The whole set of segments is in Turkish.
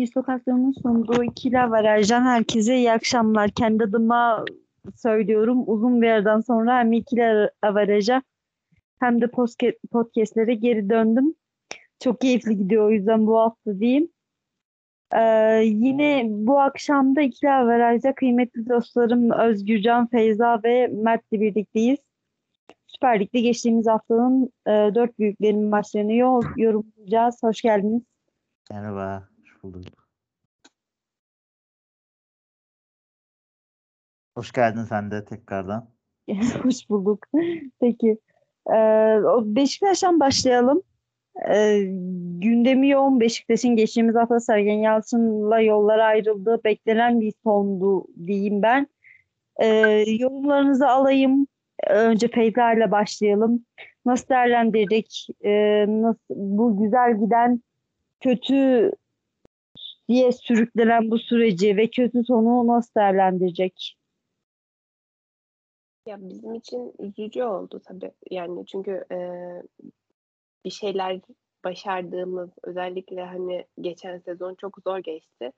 Dislokasyon'un sunduğu ikili avarajdan herkese iyi akşamlar. Kendi adıma söylüyorum. Uzun bir aradan sonra hem ikili avaraja hem de podcastlere geri döndüm. Çok keyifli gidiyor o yüzden bu hafta diyeyim. Ee, yine bu akşam da ikili avarajda kıymetli dostlarım Özgürcan, Feyza ve Mert'le birlikteyiz. Süper Lig'de geçtiğimiz haftanın e, dört büyüklerin maçlarını yorumlayacağız. Hoş geldiniz. Merhaba, hoş. Hoş geldin sen de tekrardan. hoş bulduk. Peki. Ee, Beşiktaş'tan başlayalım. Ee, gündemi yoğun Beşiktaş'ın geçtiğimiz hafta Sergen Yalçın'la yollar ayrıldı. Beklenen bir sondu diyeyim ben. Ee, yorumlarınızı alayım. Önce Feyza ile başlayalım. Nasıl değerlendirdik? Ee, nasıl, bu güzel giden kötü diye sürüklenen bu süreci ve kötü sonu nasıl değerlendirecek? Ya bizim için üzücü oldu tabii. Yani çünkü e, bir şeyler başardığımız özellikle hani geçen sezon çok zor geçti.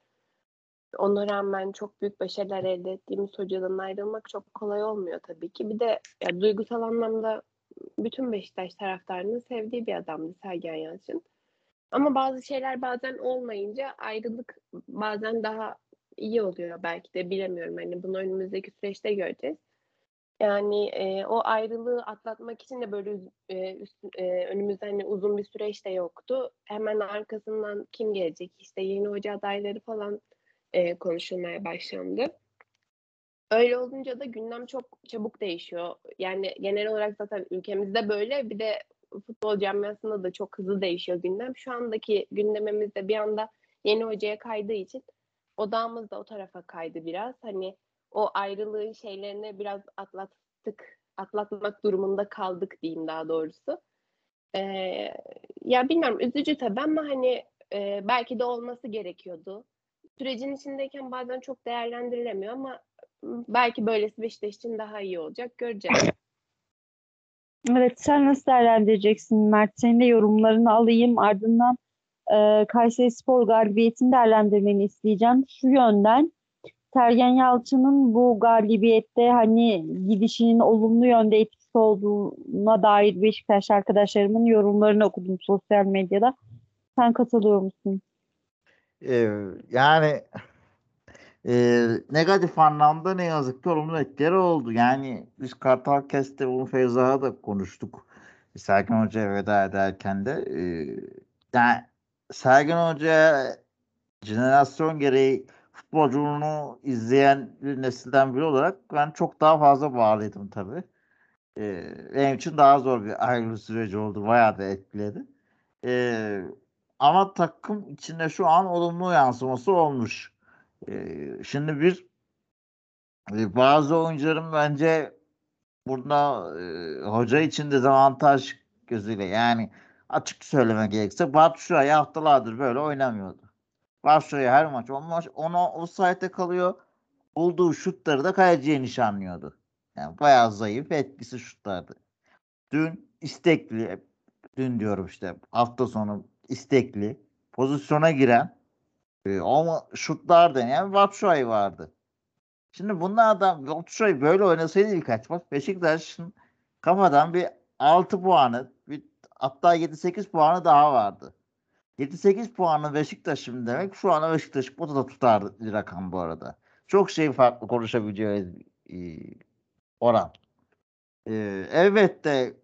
Ona rağmen çok büyük başarılar elde ettiğimiz hocadan ayrılmak çok kolay olmuyor tabii ki. Bir de ya, duygusal anlamda bütün Beşiktaş taraftarının sevdiği bir adamdı Sergen Yalçın. Ama bazı şeyler bazen olmayınca ayrılık bazen daha iyi oluyor belki de bilemiyorum. Hani bunu önümüzdeki süreçte göreceğiz. Yani e, o ayrılığı atlatmak için de böyle e, üst, e, önümüzde hani uzun bir süreç de yoktu. Hemen arkasından kim gelecek işte yeni hoca adayları falan e, konuşulmaya başlandı. Öyle olunca da gündem çok çabuk değişiyor. Yani genel olarak zaten ülkemizde böyle bir de futbol camiasında da çok hızlı değişiyor gündem. Şu andaki gündemimizde bir anda yeni hocaya kaydığı için odağımız da o tarafa kaydı biraz. Hani o ayrılığın şeylerini biraz atlattık, atlatmak durumunda kaldık diyeyim daha doğrusu. Ee, ya bilmiyorum üzücü tabii ama hani e, belki de olması gerekiyordu. Sürecin içindeyken bazen çok değerlendirilemiyor ama belki böylesi Beşiktaş için daha iyi olacak göreceğiz. Evet sen nasıl değerlendireceksin Mert? Senin de yorumlarını alayım ardından e, Kayseri Spor galibiyetini değerlendirmeni isteyeceğim. Şu yönden Sergen Yalçın'ın bu galibiyette hani gidişinin olumlu yönde etkisi olduğuna dair Beşiktaş arkadaşlarımın yorumlarını okudum sosyal medyada. Sen katılıyor musun? Ee, yani e, negatif anlamda ne yazık ki olumlu etkileri oldu. Yani biz Kartal Kest'te bunu Feyza'ya da konuştuk. Sergen Hoca'ya veda ederken de e, yani Sergen Hoca jenerasyon gereği futbolculuğunu izleyen bir nesilden biri olarak ben çok daha fazla bağlıydım tabii. Ee, benim için daha zor bir ayrılık süreci oldu. Bayağı da etkiledi. Ee, ama takım içinde şu an olumlu yansıması olmuş. Şimdi bir bazı oyuncuların bence burada e, hoca için de dezavantaj gözüyle yani açık söylemek gerekirse Batu Şura'yı haftalardır böyle oynamıyordu. Başlıyor her maç. O maç ona o sayede kalıyor. Bulduğu şutları da kaleciye nişanlıyordu. Yani bayağı zayıf etkisi şutlardı. Dün istekli dün diyorum işte hafta sonu istekli pozisyona giren e, ama şutlar deneyen Batshuayi vardı. Şimdi bunlar da Batshuayi böyle oynasaydı ilk maç Beşiktaş'ın kafadan bir 6 puanı bir hatta 7-8 puanı daha vardı. 7-8 puanı Beşiktaş'ım demek şu an Beşiktaş potada tutar rakam bu arada. Çok şey farklı konuşabileceğiz e, oran. E, elbette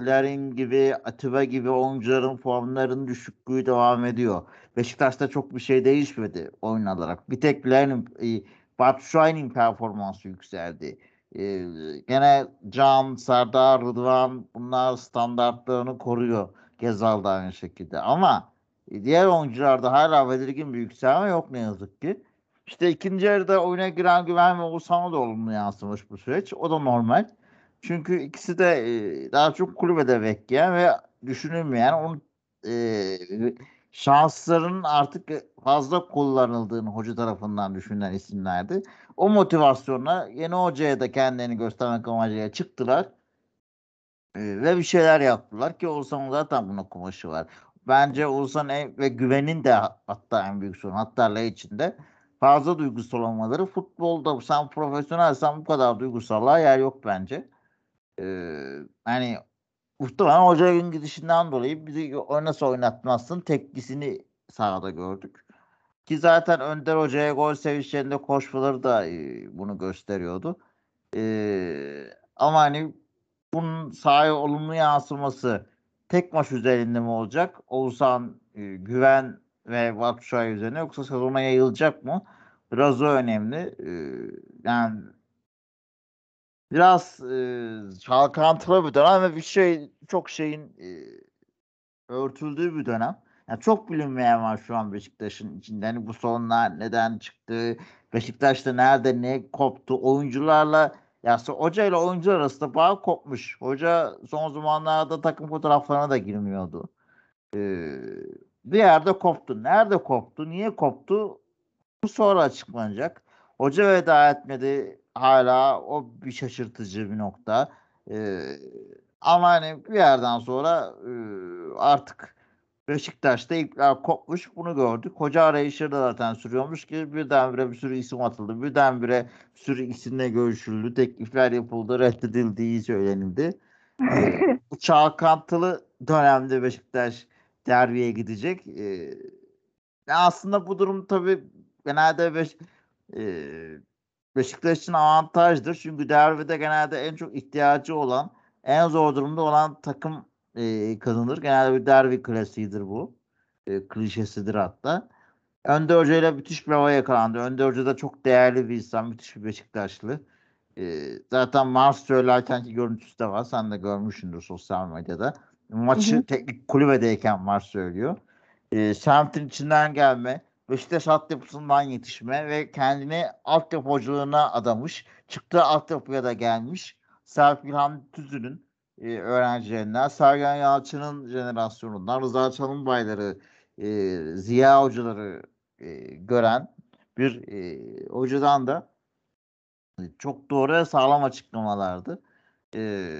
Larin gibi, Atiba gibi oyuncuların formlarının düşüklüğü devam ediyor. Beşiktaş'ta çok bir şey değişmedi oyun olarak. Bir tek Larin, e, Batshuayi'nin performansı yükseldi. E, gene Can, Serdar, Rıdvan bunlar standartlarını koruyor. Gezal da aynı şekilde. Ama e, diğer oyuncularda hala belirgin bir yükselme yok ne yazık ki. İşte ikinci yarıda oyuna giren Güven ve Oğuzhan'a da olumlu yansımış bu süreç. O da normal. Çünkü ikisi de daha çok kulübede bekleyen ve düşünülmeyen onun e, şansların artık fazla kullanıldığını hoca tarafından düşünülen isimlerdi. O motivasyonla yeni hocaya da kendilerini göstermek amacıyla çıktılar. Ve bir şeyler yaptılar ki Oğuzhan'ın zaten bunun kumaşı var. bence Oğuzhan ve Güven'in de hatta en büyük sorun hatta Lay içinde fazla duygusal olmaları. Futbolda sen profesyonelsen bu kadar duygusallığa yer yok bence. Ee, hani muhtemelen hocanın gidişinden dolayı bizi o nasıl oynatmazsın tepkisini sahada gördük. Ki zaten Önder Hoca'ya gol sevinçlerinde koşmaları da bunu gösteriyordu. Ee, ama hani bunun sahaya olumlu yansıması tek maç üzerinde mi olacak? Oğuzhan, Güven ve Batshuayi üzerine yoksa sezona yayılacak mı? Biraz o önemli. Ee, yani biraz e, çalkantılı bir dönem ve bir şey çok şeyin örtüldüğü bir dönem. Yani çok bilinmeyen var şu an Beşiktaş'ın içinde. Hani bu sorunlar neden çıktı? Beşiktaş'ta nerede ne koptu? Oyuncularla ya hoca ile oyuncular arasında bağ kopmuş. Hoca son zamanlarda takım fotoğraflarına da girmiyordu. Ee, bir yerde koptu. Nerede koptu? Niye koptu? Bu sonra açıklanacak. Hoca veda etmedi. Hala o bir şaşırtıcı bir nokta. Ee, ama hani bir yerden sonra e, artık Beşiktaş'ta ipler kopmuş. Bunu gördük. Hoca arayışları da zaten sürüyormuş ki birdenbire bir sürü isim atıldı. Birdenbire bir sürü isimle görüşüldü. Teklifler yapıldı. Reddedildiği söylenildi. Ee, bu çalkantılı dönemde Beşiktaş derbiye gidecek. Ee, aslında bu durum tabii genelde Beş, e, Beşiktaş için avantajdır. Çünkü derbide genelde en çok ihtiyacı olan, en zor durumda olan takım e, kazanır. Genelde bir derbi klasiğidir bu. E, klişesidir hatta. Önder Hoca ile müthiş bir hava yakalandı. Önder Hoca da çok değerli bir insan. Müthiş bir Beşiktaşlı. E, zaten Mars söylerkenki görüntüsü de var. Sen de görmüşsündür sosyal medyada. Maçı Hı hı. teknik kulübedeyken Mars söylüyor. E, semtin içinden gelme. Beşiktaş altyapısından yetişme ve kendini altyapı hocalığına adamış. Çıktığı altyapıya da gelmiş. Serpil Hamdi Tüzün'ün e, öğrencilerinden, Sergen Yalçın'ın jenerasyonundan, Rıza Çalınbayları, e, Ziya hocaları e, gören bir e, hocadan da çok doğru ve sağlam açıklamalardı. E,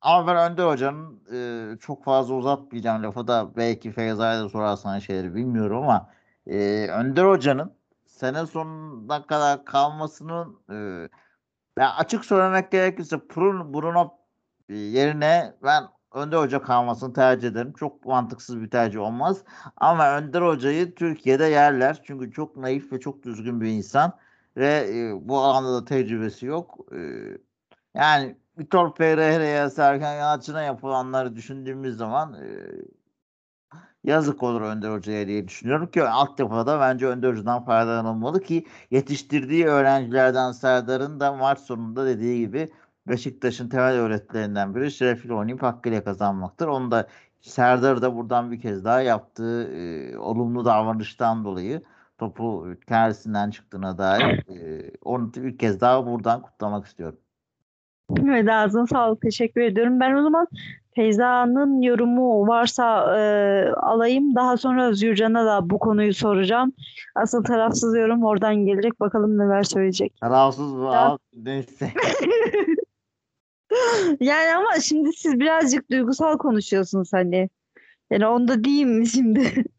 ama ben Önder Hoca'nın e, çok fazla uzatmayacağım lafı da belki Feyza'ya da sorarsan şeyleri bilmiyorum ama e, Önder Hoca'nın sene sonuna kadar kalmasının e, açık söylemek gerekirse Bruno, Bruno e, yerine ben Önder Hoca kalmasını tercih ederim. Çok mantıksız bir tercih olmaz. Ama Önder Hoca'yı Türkiye'de yerler. Çünkü çok naif ve çok düzgün bir insan. Ve e, bu alanda da tecrübesi yok. E, yani Vitor Pereira'ya, Serkan Yalçın'a yapılanları düşündüğümüz zaman e, yazık olur Önder Hoca'ya diye düşünüyorum ki altyapıda da bence Önder Hoca'dan faydalanılmalı ki yetiştirdiği öğrencilerden Serdar'ın da maç sonunda dediği gibi Beşiktaş'ın temel öğretilerinden biri şerefli oynayıp hakkıyla kazanmaktır. Onu da Serdar da buradan bir kez daha yaptığı e, olumlu davranıştan dolayı topu kendisinden çıktığına dair e, onu bir kez daha buradan kutlamak istiyorum. Evet ağzına sağlık. Teşekkür ediyorum. Ben o zaman Feyza'nın yorumu varsa e, alayım. Daha sonra Özgürcan'a da bu konuyu soracağım. Asıl tarafsız yorum oradan gelecek. Bakalım neler söyleyecek. Tarafsız Ya- alt neyse. Yani ama şimdi siz birazcık duygusal konuşuyorsunuz hani. Yani onda değil mi şimdi?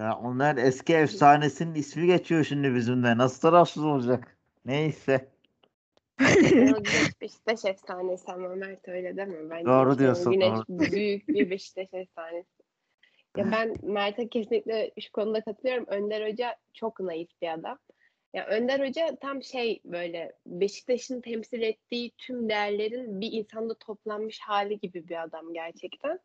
Ya onlar eski efsanesinin ismi geçiyor şimdi bizimle. Nasıl tarafsız olacak? Neyse. Beşiktaş efsanesi ama Mert öyle deme. Bence Doğru diyorsun, Güneş doğru. büyük bir Beşiktaş efsanesi. Ya ben Mert'e kesinlikle şu konuda katılıyorum. Önder Hoca çok naif bir adam. Ya Önder Hoca tam şey böyle Beşiktaş'ın temsil ettiği tüm değerlerin bir insanda toplanmış hali gibi bir adam gerçekten.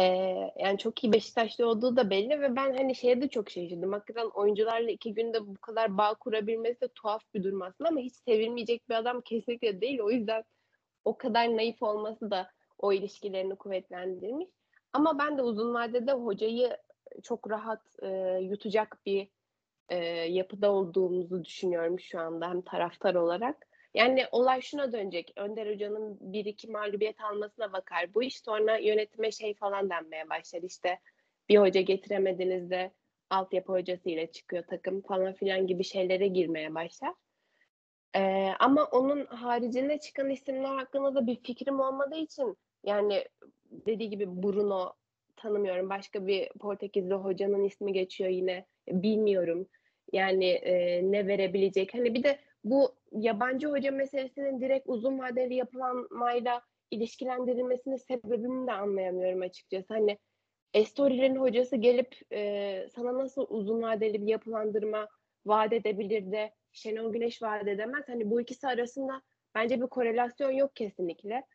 Ee, yani çok iyi Beşiktaşlı olduğu da belli ve ben hani şeye de çok şaşırdım. Hakikaten oyuncularla iki günde bu kadar bağ kurabilmesi de tuhaf bir durum aslında ama hiç sevilmeyecek bir adam kesinlikle değil. O yüzden o kadar naif olması da o ilişkilerini kuvvetlendirmiş. Ama ben de uzun vadede hocayı çok rahat e, yutacak bir e, yapıda olduğumuzu düşünüyorum şu anda hem taraftar olarak. Yani olay şuna dönecek. Önder Hoca'nın bir iki mağlubiyet almasına bakar. Bu iş sonra yönetime şey falan denmeye başlar. İşte bir hoca getiremediniz de altyapı hocasıyla çıkıyor takım falan filan gibi şeylere girmeye başlar. Ee, ama onun haricinde çıkan isimler hakkında da bir fikrim olmadığı için yani dediği gibi Bruno tanımıyorum. Başka bir Portekizli hocanın ismi geçiyor yine. Bilmiyorum. Yani e, ne verebilecek. Hani bir de bu yabancı hoca meselesinin direkt uzun vadeli yapılanmayla ilişkilendirilmesinin sebebini de anlayamıyorum açıkçası. Hani Estoril'in hocası gelip e, sana nasıl uzun vadeli bir yapılandırma vaat edebilir de Şenol Güneş vaat edemez. Hani bu ikisi arasında bence bir korelasyon yok kesinlikle.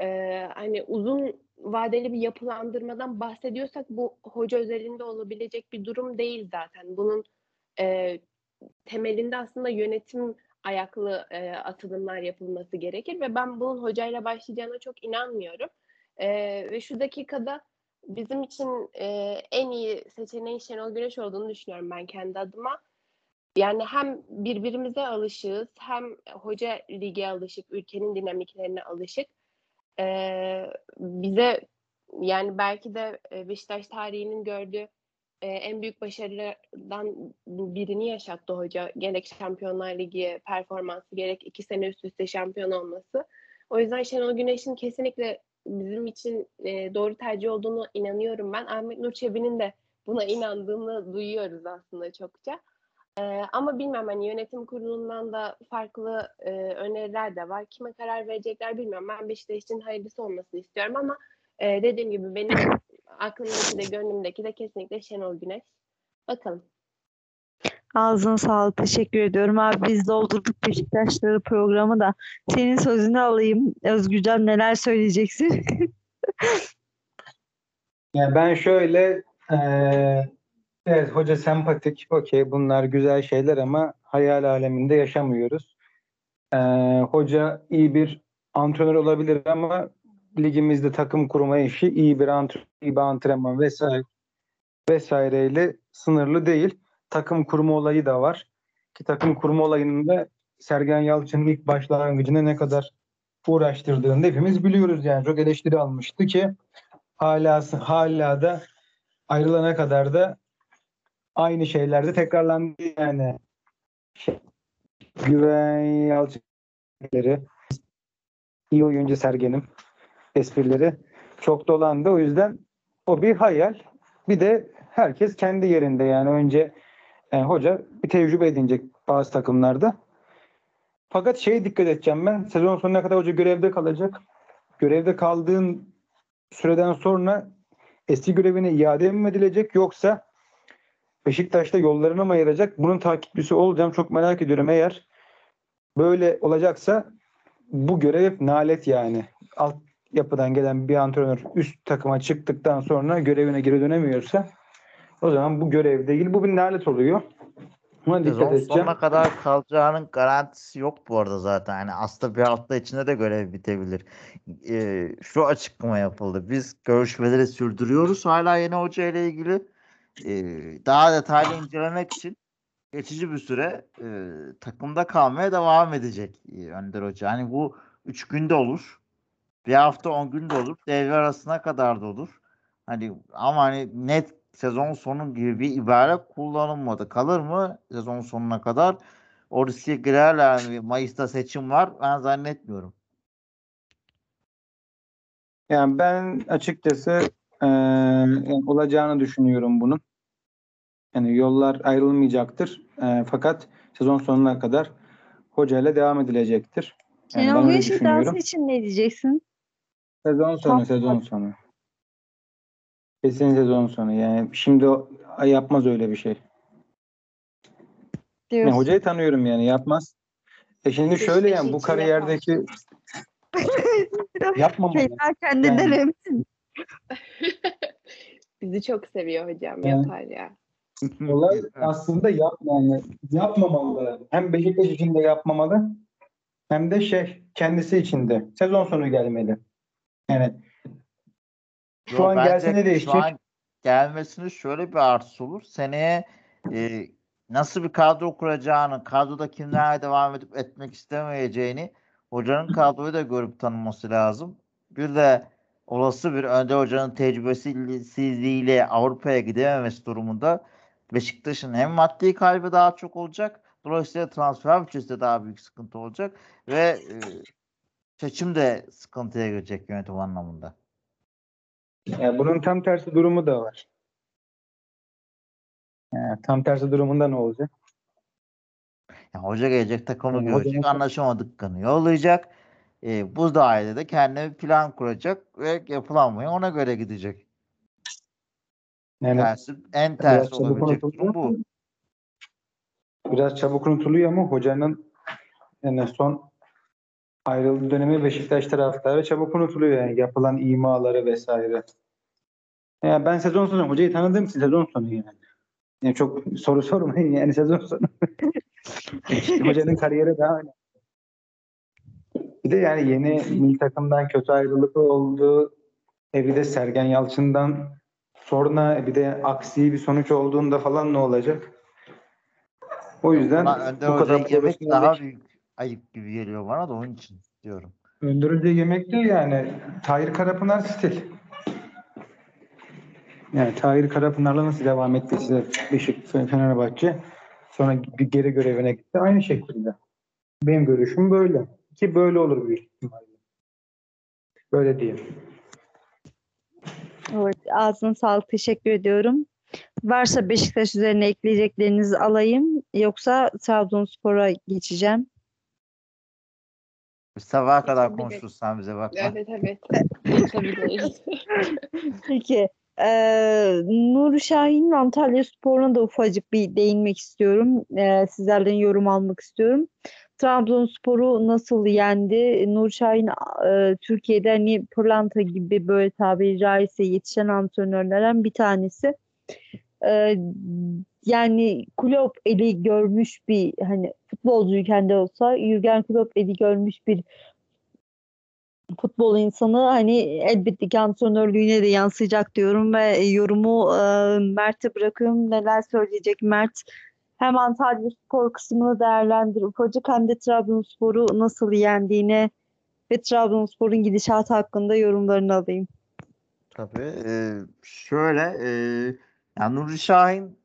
Ee, hani uzun vadeli bir yapılandırmadan bahsediyorsak bu hoca özelinde olabilecek bir durum değil zaten. Bunun e, temelinde aslında yönetim ayaklı e, atılımlar yapılması gerekir ve ben bunun hocayla başlayacağına çok inanmıyorum. E, ve şu dakikada bizim için e, en iyi seçeneğin Şenol Güneş olduğunu düşünüyorum ben kendi adıma. Yani hem birbirimize alışığız, hem hoca lige alışık, ülkenin dinamiklerine alışık. Ee, bize yani belki de e, Beşiktaş tarihinin gördüğü e, en büyük başarılardan birini yaşattı hoca. Gerek Şampiyonlar Ligi performansı, gerek iki sene üst üste şampiyon olması. O yüzden Şenol Güneş'in kesinlikle bizim için e, doğru tercih olduğunu inanıyorum ben. Ahmet Nur Çebi'nin de buna inandığını duyuyoruz aslında çokça. Ee, ama bilmem hani yönetim kurulundan da farklı e, öneriler de var. Kime karar verecekler bilmiyorum. Ben Beşiktaş için hayırlısı olmasını istiyorum ama e, dediğim gibi benim aklımdaki de gönlümdeki de kesinlikle Şenol Güneş. Bakalım. Ağzına sağlık. Teşekkür ediyorum abi. Biz doldurduk Beşiktaşları programı da. Senin sözünü alayım. Özgürcan neler söyleyeceksin? Yani ben şöyle eee, evet hoca sempatik, okey bunlar güzel şeyler ama hayal aleminde yaşamıyoruz. Eee, hoca iyi bir antrenör olabilir ama ligimizde takım kurma işi iyi bir antrenör, iyi bir antrenman vesaire vesaireyle sınırlı değil. Takım kurma olayı da var. Ki takım kurma olayının da Sergen Yalçın'ın ilk başlangıcında ne kadar uğraştırdığını hepimiz biliyoruz yani. Çok eleştiri almıştı ki hala hala da ayrılana kadar da aynı şeylerde tekrarlandı yani. Şey, Güven Yalçın'ları iyi oyuncu Sergen'im esprileri çok dolandı. O yüzden o bir hayal. Bir de herkes kendi yerinde yani önce yani hoca bir tecrübe edinecek bazı takımlarda. Fakat şeye dikkat edeceğim ben. Sezon sonuna kadar hoca görevde kalacak. Görevde kaldığın süreden sonra eski görevine iade mi edilecek yoksa Beşiktaş'ta yollarını mı ayıracak? Bunun takipçisi olacağım. Çok merak ediyorum. Eğer böyle olacaksa bu görev nalet yani. Alt yapıdan gelen bir antrenör üst takıma çıktıktan sonra görevine geri dönemiyorsa o zaman bu görev değil. Bu bir nalet oluyor. Buna dikkat Sezon edeceğim. sonuna kadar kalacağının garantisi yok bu arada zaten. Yani aslında bir hafta içinde de görev bitebilir. Ee, şu açıklama yapıldı. Biz görüşmeleri sürdürüyoruz hala yeni hoca ile ilgili. Ee, daha detaylı incelemek için geçici bir süre e, takımda kalmaya devam edecek e, Önder Hoca. Hani bu 3 günde olur. Bir hafta 10 günde olur. Devre arasına kadar da olur. Hani ama hani net sezon sonu gibi bir ibare kullanılmadı. Kalır mı sezon sonuna kadar? O riske girerler mi? Mayıs'ta seçim var. Ben zannetmiyorum. Yani ben açıkçası eee, yani olacağını düşünüyorum bunun. Yani yollar ayrılmayacaktır. Eee, fakat sezon sonuna kadar hocayla devam edilecektir. Yani ben Şenol öyle Güneş iddiası düşünüyorum. için ne diyeceksin? Sezon sonu, Tamam. sezon sonu. Kesin sezon sonu. Yani şimdi o, yapmaz öyle bir şey. Yani Diyorsun. hocayı tanıyorum yani yapmaz. E şimdi şöyle yani bu için kariyerdeki yapmamalı. Şeyler kendinden Yani- emin. Bizi çok seviyor hocam. Yani- Yapar ya. Olay aslında yap, yani yapmamalı. Hem Beşiktaş için de yapmamalı hem de şey kendisi için de. Sezon sonu gelmeli. Yani şu Yo, an gelse ne değişecek? Şu an gelmesinin şöyle bir artısı olur. Seneye e, nasıl bir kadro kuracağını, kadroda kimlerle devam edip etmek istemeyeceğini hocanın kadroyu da görüp tanıması lazım. Bir de olası bir Önder Hoca'nın tecrübesizliğiyle Avrupa'ya gidememesi durumunda Beşiktaş'ın hem maddi kaybı daha çok olacak. Dolayısıyla transfer bütçesi de daha büyük sıkıntı olacak ve e, seçim de sıkıntıya girecek yönetim anlamında. Yani bunun tam tersi durumu da var. Yani tam tersi durumunda ne olacak? Yani hoca gelecek takımı Yani görecek, hocanın- anlaşamadıklarını yollayacak. E, bu dairede kendine bir plan kuracak ve yapılanmaya ona göre gidecek. Yani Tersi, en çabuk olabilecek durum bu. Biraz çabuk unutuluyor ama hocanın yani son ayrıldığı dönemi Beşiktaş taraftarı çabuk unutuluyor yani yapılan imaları vesaire. Yani ben sezon sonu hocayı tanıdığım için sezon sonu yani. Yani çok soru sormayın yani sezon sonu. Hocanın kariyeri daha önemli. Bir de yani yeni milli takımdan kötü ayrılık oldu. E bir de Sergen Yalçın'dan sonra bir de aksi bir sonuç olduğunda falan ne olacak? O yüzden Önder bu kadar profesyonellik- daha büyük ayıp gibi geliyor bana da onun için diyorum. Öndürücü yemek değil yani. Tahir Karapınar stil. Yani Tahir Karapınar'la nasıl devam ettiyse Beşik Fenerbahçe sonra bir geri görevine gitti. Aynı şekilde. Benim görüşüm böyle. Ki böyle olur büyük ihtimalle. Böyle diyeyim. Evet, ağzına sağlık. Teşekkür ediyorum. Varsa Beşiktaş üzerine ekleyeceklerinizi alayım. Yoksa Trabzonspor'a geçeceğim. Sabaha kadar konuşuruz sen bize bakma. Evet evet. Konuşabiliriz. Peki. Eee Nuri Şahin Antalya Spor'una da ufacık bir değinmek istiyorum. Eee, sizlerden yorum almak istiyorum. Trabzonspor'u nasıl yendi? Nuri Şahin eee, Türkiye'de hani pırlanta gibi böyle tabiri caizse yetişen antrenörlerden bir tanesi. Eee, yani Klopp eli görmüş bir hani futbolcuyken de olsa Jürgen Klopp eli görmüş bir futbol insanı hani elbette ki antrenörlüğüne de yansıyacak diyorum ve yorumu e, Mert'e bırakıyorum. Neler söyleyecek Mert? Hem Antalya Spor kısmını değerlendir ufacık hem de Trabzonspor'u nasıl yendiğine ve Trabzonspor'un gidişatı hakkında yorumlarını alayım. Tabii. e, şöyle e, yani Nuri Şahin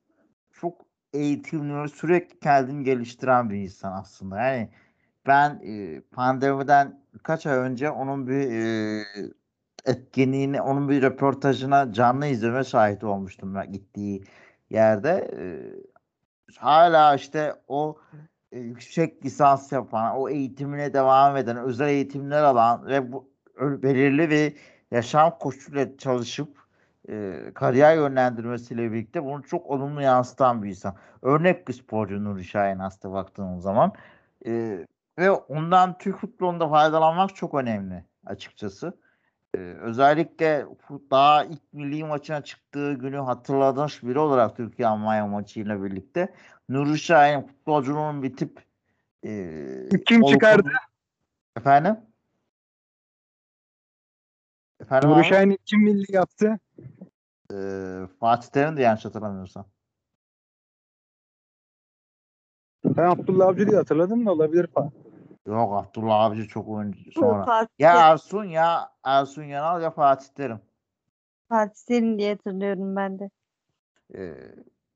eğitimli sürekli kendini geliştiren bir insan aslında. Yani ben e, pandemiden birkaç ay önce onun bir e, etkinliğini, onun bir röportajına canlı izleme şahit olmuştum ben gittiği yerde. E, hala işte o e, yüksek lisans yapan, o eğitimine devam eden, özel eğitimler alan ve bu belirli bir yaşam koşuluyla çalışıp e, kariyer yönlendirmesiyle birlikte bunu çok olumlu yansıtan bir insan. Örnek bir sporcu Nuri Şahin aslında baktığımız zaman. E, ve ondan Türk futbolunda faydalanmak çok önemli açıkçası. E, özellikle daha ilk milli maçına çıktığı günü hatırlamış biri olarak Türkiye Almanya maçıyla birlikte Nuri Şahin futbolcunun bitip e, Kim olup- çıkardı? Efendim? Efendim Nuri abi? Şahin'i kim milli yaptı? Ee, Fatih Terim de yanlış hatırlamıyorsam. Ben Abdullah Avcı diye hatırladım da olabilir falan. Yok Abdullah Avcı çok oyuncu sonra. Fatih, Ya Ersun ya Ersun Yanal ya Fatih Terim. Fatih Terim diye hatırlıyorum ben de. Ee,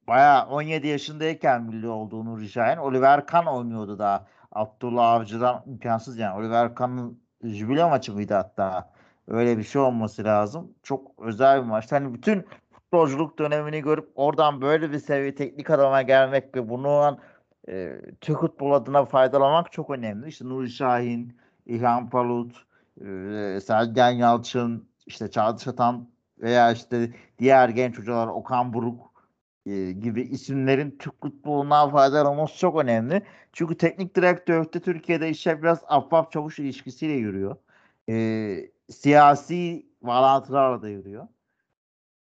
bayağı 17 yaşındayken milli olduğunu Şahin. Oliver Kahn oynuyordu daha. Abdullah Avcı'dan imkansız yani. Oliver Kahn'ın jübile maçı mıydı hatta? Öyle bir şey olması lazım. Çok özel bir maçtı. Hani bütün futbolculuk dönemini görüp oradan böyle bir seviye teknik adama gelmek ve bunu e, Türk futbol adına faydalamak çok önemli. İşte Nuri Şahin, İlhan Palut, e, Sergen Yalçın, işte Çağdaş Atan veya işte diğer genç hocalar Okan Buruk e, gibi isimlerin Türk futbolundan faydalanması çok önemli. Çünkü teknik direktörlükte Türkiye'de işe biraz ahbap çavuş ilişkisiyle yürüyor. E, siyasi bağlantılarla da yürüyor.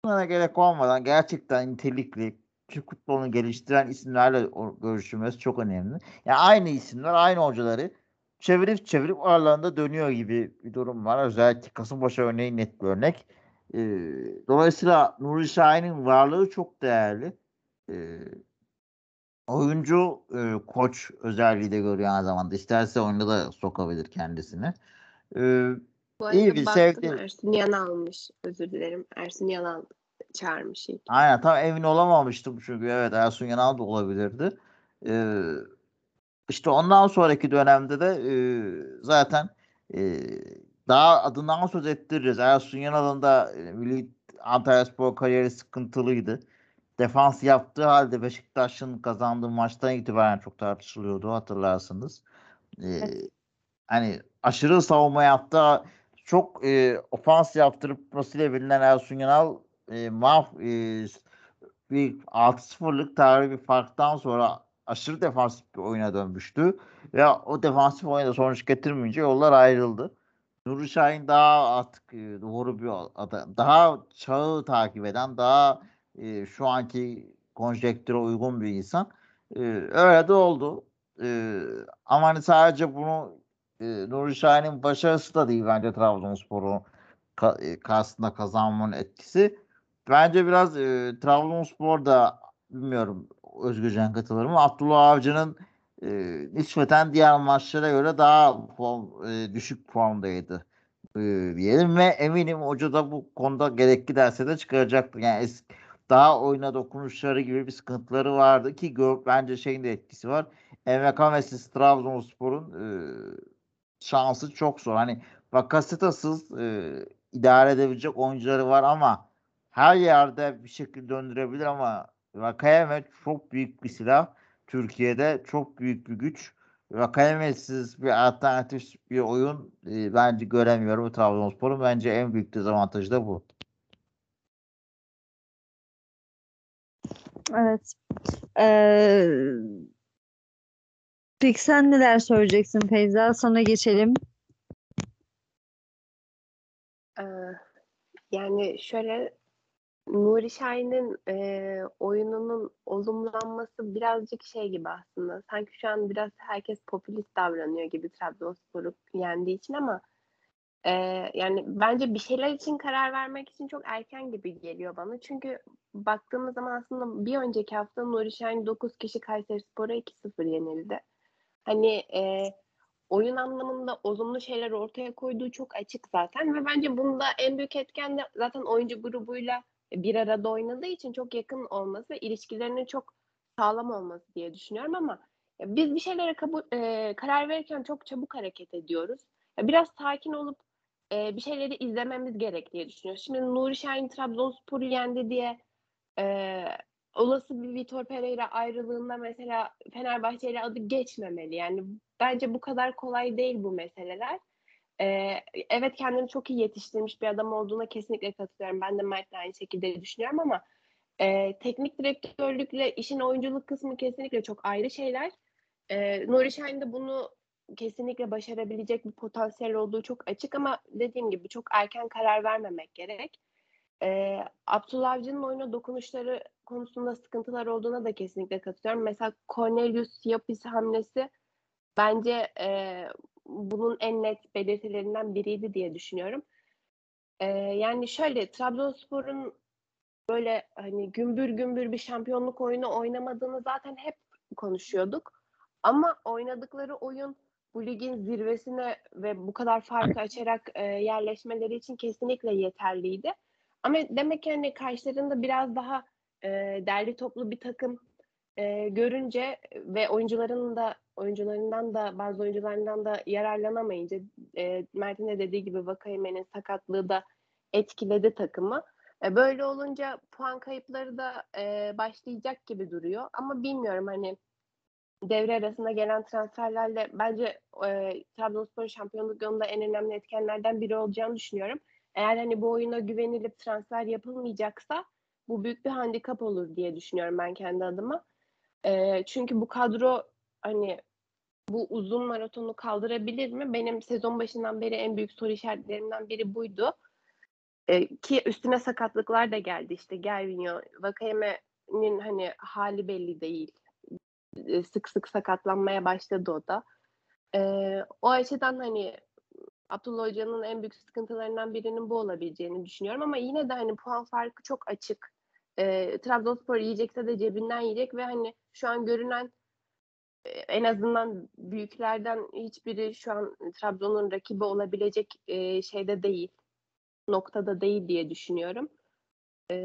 Buna gerek olmadan gerçekten nitelikli Türk futbolunu geliştiren isimlerle görüşülmesi çok önemli. Yani aynı isimler, aynı hocaları çevirip çevirip aralarında dönüyor gibi bir durum var. Özellikle Kasımpaşa örneği net bir örnek. Ee, dolayısıyla Nuri Şahin'in varlığı çok değerli. Ee, oyuncu e, koç özelliği de görüyor aynı zamanda. İsterse oyunda da sokabilir kendisini. Ee, Bu İyi arada bir baktım sevdi. Ersun Yanal almış. Özür dilerim. Ersun Yanal çağırmış ilk. Aynen tam emin olamamıştım çünkü evet Ersun Yanal da olabilirdi. Ee, işte ondan sonraki dönemde de e, zaten e, daha adından söz ettiririz. Ersun Yanal'ın da e, Milli Antalyaspor kariyeri sıkıntılıydı. Defans yaptığı halde Beşiktaş'ın kazandığı maçtan itibaren çok tartışılıyordu hatırlarsınız. Ee, Evet. hani aşırı savunma yaptı. Çok e, ofans yaptırmasıyla bilinen Ersun Yanal e, mah, e, bir 6-0'lık tarihi bir farktan sonra aşırı defansif bir oyuna dönmüştü. Ve o defansif oyunda sonuç getirmeyince yollar ayrıldı. Nuri Şahin daha artık e, doğru bir adam. Daha çağı takip eden, daha e, şu anki konjektüre uygun bir insan. E, öyle de oldu. E, ama hani sadece bunu e, Nuri Şahin'in başarısı da değil bence Trabzonspor'un e, karşısında kazanmanın etkisi. Bence biraz e, Trabzonspor da bilmiyorum Özgürcan katılır mı? Abdullah Avcı'nın e, nispeten diğer maçlara göre daha form, e, düşük formdaydı e, diyelim ve eminim hoca da bu konuda gerekli derse de çıkaracaktır. Yani es- daha oyuna dokunuşları gibi bir sıkıntıları vardı ki gör, bence şeyin de etkisi var. Emre Mesut Trabzonspor'un e, şansı çok zor. Hani Bakasetasız e, idare edebilecek oyuncuları var ama her yerde bir şekilde döndürebilir ama Vakayeme çok büyük bir silah. Türkiye'de çok büyük bir güç. Vakayeme'siz bir alternatif bir oyun e, bence göremiyorum Trabzonspor'un. Bence en büyük dezavantajı da bu. Evet. Ee, peki sen neler söyleyeceksin Feyza? Sana geçelim. Ee, yani şöyle Nuri Şahin'in e, oyununun olumlanması birazcık şey gibi aslında. Sanki şu an biraz herkes popülist davranıyor gibi Trabzonspor'u yendiği için ama e, yani bence bir şeyler için karar vermek için çok erken gibi geliyor bana. Çünkü baktığımız zaman aslında bir önceki hafta Nuri Şahin 9 kişi Kayserispor'a 2-0 yenildi. Hani e, oyun anlamında olumlu şeyler ortaya koyduğu çok açık zaten ve bence bunda en büyük etken de zaten oyuncu grubuyla bir arada oynadığı için çok yakın olması ve ilişkilerinin çok sağlam olması diye düşünüyorum ama biz bir şeylere kabul, e, karar verirken çok çabuk hareket ediyoruz. Biraz sakin olup e, bir şeyleri izlememiz gerek diye düşünüyoruz. Şimdi Nuri Şahin Trabzonspor'u yendi diye e, olası bir Vitor Pereira ayrılığında mesela Fenerbahçe ile adı geçmemeli. Yani bence bu kadar kolay değil bu meseleler. Ee, evet kendini çok iyi yetiştirmiş bir adam olduğuna kesinlikle katılıyorum. Ben de Mert'le aynı şekilde düşünüyorum ama e, teknik direktörlükle işin oyunculuk kısmı kesinlikle çok ayrı şeyler. E, Nuri Şahin de bunu kesinlikle başarabilecek bir potansiyel olduğu çok açık ama dediğim gibi çok erken karar vermemek gerek. E, Abdullah Avcı'nın oyuna dokunuşları konusunda sıkıntılar olduğuna da kesinlikle katılıyorum. Mesela Cornelius Yapis hamlesi bence e, bunun en net belirtilerinden biriydi diye düşünüyorum. E, yani şöyle Trabzonspor'un böyle hani gümbür gümbür bir şampiyonluk oyunu oynamadığını zaten hep konuşuyorduk. Ama oynadıkları oyun bu ligin zirvesine ve bu kadar farkı açarak e, yerleşmeleri için kesinlikle yeterliydi. Ama demek ki hani karşılarında biraz daha e, derli toplu bir takım e, görünce ve oyuncuların da oyuncularından da bazı oyuncularından da yararlanamayınca e, Mert'in de dediği gibi Vakayeme'nin sakatlığı da etkiledi takımı. E, böyle olunca puan kayıpları da e, başlayacak gibi duruyor. Ama bilmiyorum hani devre arasında gelen transferlerle bence e, Trabzonspor şampiyonluk yolunda en önemli etkenlerden biri olacağını düşünüyorum. Eğer hani bu oyuna güvenilip transfer yapılmayacaksa bu büyük bir handikap olur diye düşünüyorum ben kendi adıma. E, çünkü bu kadro hani bu uzun maratonu kaldırabilir mi? Benim sezon başından beri en büyük soru işaretlerimden biri buydu. E, ki üstüne sakatlıklar da geldi işte Gervinho, Vakayeme'nin hani hali belli değil. E, sık sık sakatlanmaya başladı o da. E, o açıdan hani Abdullah Hoca'nın en büyük sıkıntılarından birinin bu olabileceğini düşünüyorum ama yine de hani puan farkı çok açık. E, Trabzonspor yiyecekse de cebinden yiyecek ve hani şu an görünen e, en azından büyüklerden hiçbiri şu an Trabzon'un rakibi olabilecek e, şeyde değil. Noktada değil diye düşünüyorum. E,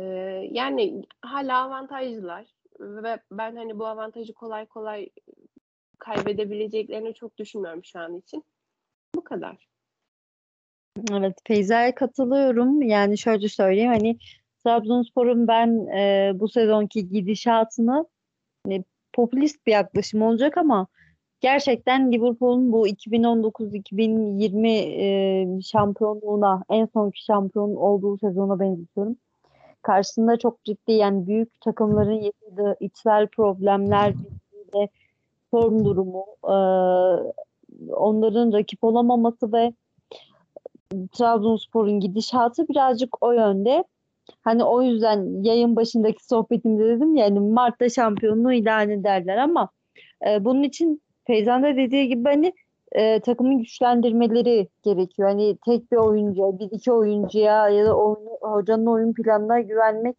yani hala avantajlılar ve ben hani bu avantajı kolay kolay kaybedebileceklerini çok düşünmüyorum şu an için. Bu kadar. Evet, Feyza'ya katılıyorum. Yani şöyle söyleyeyim hani Trabzonspor'un ben e, bu sezonki gidişatını hani popülist bir yaklaşım olacak ama gerçekten Liverpool'un bu 2019-2020 e, şampiyonluğuna en sonki şampiyon olduğu sezona benzetiyorum. Karşısında çok ciddi yani büyük takımların yaşadığı içsel problemler, birbiriyle form durumu, e, onların rakip olamaması ve Trabzonspor'un gidişatı birazcık o yönde. Hani o yüzden yayın başındaki sohbetimde dedim ya hani Mart'ta şampiyonluğu ilan ederler ama e, bunun için Feyzan da dediği gibi hani e, takımın güçlendirmeleri gerekiyor. Hani tek bir oyuncuya, bir iki oyuncuya ya da oyunu, hocanın oyun planına güvenmek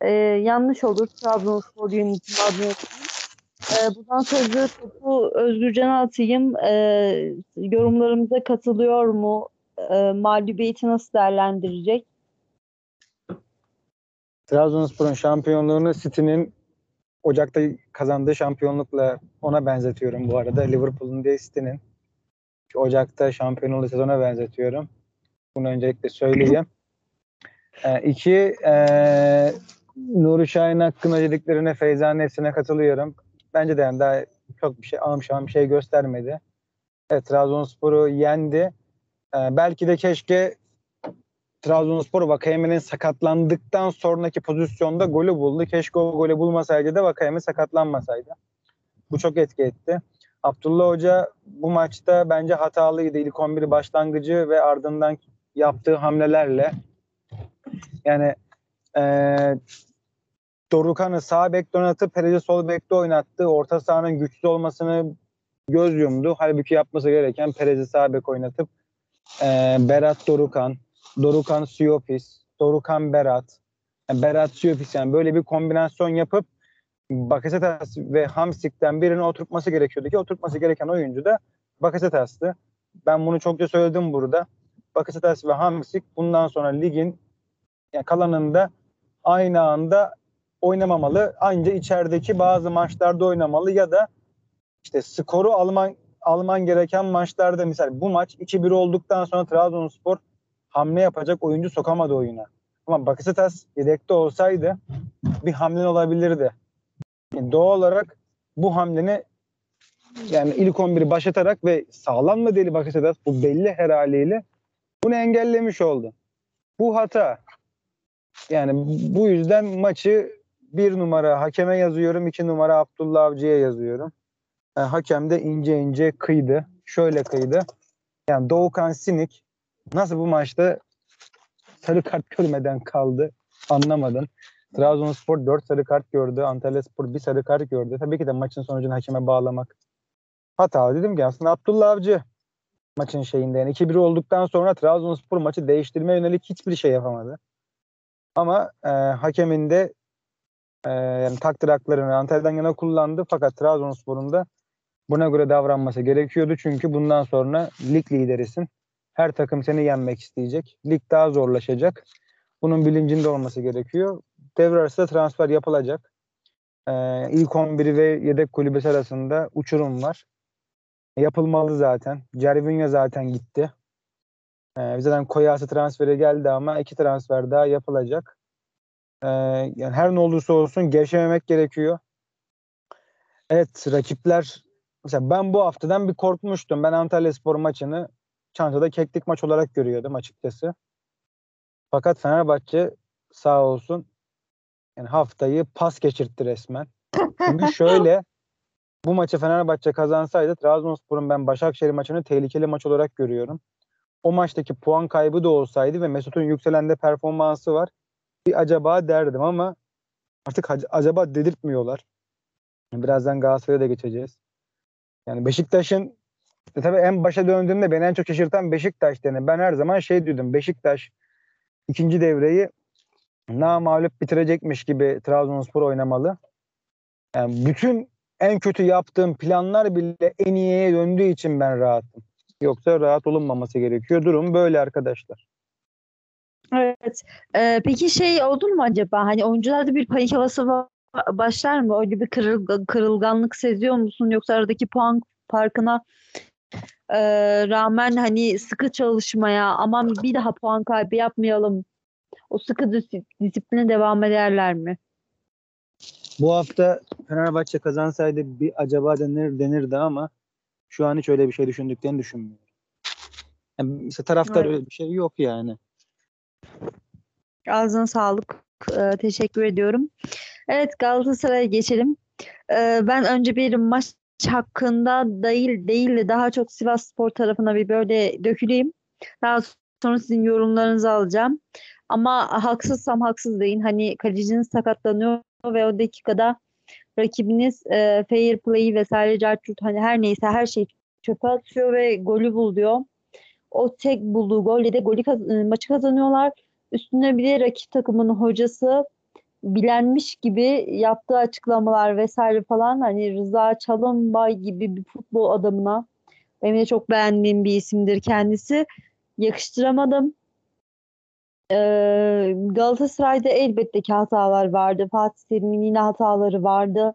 e, yanlış olur. Trabzonspor yönetimi adına. E, buradan sözü topu Özgürcan'a atayım. E, yorumlarımıza katılıyor mu? E, mağlubiyeti nasıl değerlendirecek? Trabzonspor'un şampiyonluğunu City'nin Ocak'ta kazandığı şampiyonlukla ona benzetiyorum bu arada. Liverpool'un değil City'nin. Ocak'ta şampiyon olduğu sezona benzetiyorum. Bunu öncelikle söyleyeyim. Ee, iki, ee, Nuri Şahin hakkında dediklerine Feyza'nın hepsine katılıyorum. Bence de yani daha çok bir şey, amşam bir şey göstermedi. Evet, Trabzonspor'u yendi. Ee, belki de keşke Trabzonspor Vakayeme'nin sakatlandıktan sonraki pozisyonda golü buldu. Keşke o golü bulmasaydı da Vakayeme sakatlanmasaydı. Bu çok etki etti. Abdullah Hoca bu maçta bence hatalıydı. İlk 11 başlangıcı ve ardından yaptığı hamlelerle yani e, Dorukan'ı sağ bekte oynatıp Perez'i sol bekte oynattı. Orta sahanın güçsüz olmasını göz yumdu. Halbuki yapması gereken Perez'i sağ bek oynatıp e, Berat Dorukan, Dorukan Siopis, Dorukan Berat, yani Berat Siopis yani böyle bir kombinasyon yapıp Bakasetas ve Hamsik'ten birini oturtması gerekiyordu ki oturtması gereken oyuncu da Bakasetas'tı. Ben bunu çokça söyledim burada. Bakasetas ve Hamsik bundan sonra ligin yani kalanında aynı anda oynamamalı. Ancak içerideki bazı maçlarda oynamalı ya da işte skoru alman alman gereken maçlarda misal bu maç 2-1 olduktan sonra Trabzonspor hamle yapacak oyuncu sokamadı oyuna. Ama Bakasetas yedekte olsaydı bir hamle olabilirdi. Yani doğal olarak bu hamleni yani ilk 11'i başlatarak ve sağlam mı deli Bakasetas bu belli her haliyle bunu engellemiş oldu. Bu hata. Yani bu yüzden maçı bir numara hakeme yazıyorum, iki numara Abdullah Avcı'ya yazıyorum. Yani hakem de ince ince kıydı. Şöyle kıydı. Yani Doğukan Sinik nasıl bu maçta sarı kart görmeden kaldı anlamadım. Trabzonspor 4 sarı kart gördü. Antalyaspor 1 sarı kart gördü. Tabii ki de maçın sonucunu hakeme bağlamak hata. Dedim ki aslında Abdullah Avcı maçın şeyinde. Yani 2-1 olduktan sonra Trabzonspor maçı değiştirmeye yönelik hiçbir şey yapamadı. Ama e, hakemin de e, yani takdir haklarını Antalya'dan yana kullandı. Fakat Trabzonspor'un da buna göre davranması gerekiyordu. Çünkü bundan sonra lig liderisin. Her takım seni yenmek isteyecek. Lig daha zorlaşacak. Bunun bilincinde olması gerekiyor. Devre arası transfer yapılacak. Ee, ilk 11 ve yedek kulübesi arasında uçurum var. Yapılmalı zaten. Cervinho zaten gitti. Ee, zaten Koyası transferi geldi ama iki transfer daha yapılacak. Ee, yani her ne olursa olsun gevşememek gerekiyor. Evet rakipler mesela ben bu haftadan bir korkmuştum. Ben Antalya Spor maçını çantada keklik maç olarak görüyordum açıkçası. Fakat Fenerbahçe sağ olsun yani haftayı pas geçirtti resmen. Çünkü şöyle bu maçı Fenerbahçe kazansaydı Trabzonspor'un ben Başakşehir maçını tehlikeli maç olarak görüyorum. O maçtaki puan kaybı da olsaydı ve Mesut'un yükselende performansı var. Bir acaba derdim ama artık acaba dedirtmiyorlar. Birazdan Galatasaray'a da geçeceğiz. Yani Beşiktaş'ın e tabii en başa döndüğümde beni en çok şaşırtan Beşiktaş yani ben her zaman şey diyordum Beşiktaş ikinci devreyi mağlup bitirecekmiş gibi Trabzonspor oynamalı. Yani bütün en kötü yaptığım planlar bile en iyiye döndüğü için ben rahatım. Yoksa rahat olunmaması gerekiyor. Durum böyle arkadaşlar. Evet. Ee, peki şey oldu mu acaba? Hani oyuncularda bir panik havası başlar mı? Öyle bir kırıl, kırılganlık seziyor musun? Yoksa aradaki puan farkına e, rağmen hani sıkı çalışmaya aman bir daha puan kaybı yapmayalım. O sıkı dis- disipline devam ederler mi? Bu hafta Fenerbahçe kazansaydı bir acaba denir denirdi ama şu an hiç öyle bir şey düşündüklerini düşünmüyorum. Yani mesela taraftar Evet. öyle bir şey yok yani. Ağzına sağlık. Ee, teşekkür ediyorum. Evet Galatasaray'a geçelim. Ee, ben önce bir maç hakkında değil değil de daha çok Sivasspor tarafına bir böyle döküleyim. Daha sonra sizin yorumlarınızı alacağım. Ama haksızsam haksız deyin. Hani kaleciniz sakatlanıyor ve o dakikada rakibiniz e, fair play vesaire cartçut hani her neyse her şeyi çöpe atıyor ve golü buluyor. O tek bulduğu golle de golü kaz- e, maçı kazanıyorlar. Üstüne bir de rakip takımın hocası bilenmiş gibi yaptığı açıklamalar vesaire falan hani Rıza Çalınbay gibi bir futbol adamına benim de çok beğendiğim bir isimdir kendisi. Yakıştıramadım. Ee, Galatasaray'da elbette ki hatalar vardı. Fatih Terim'in yine hataları vardı.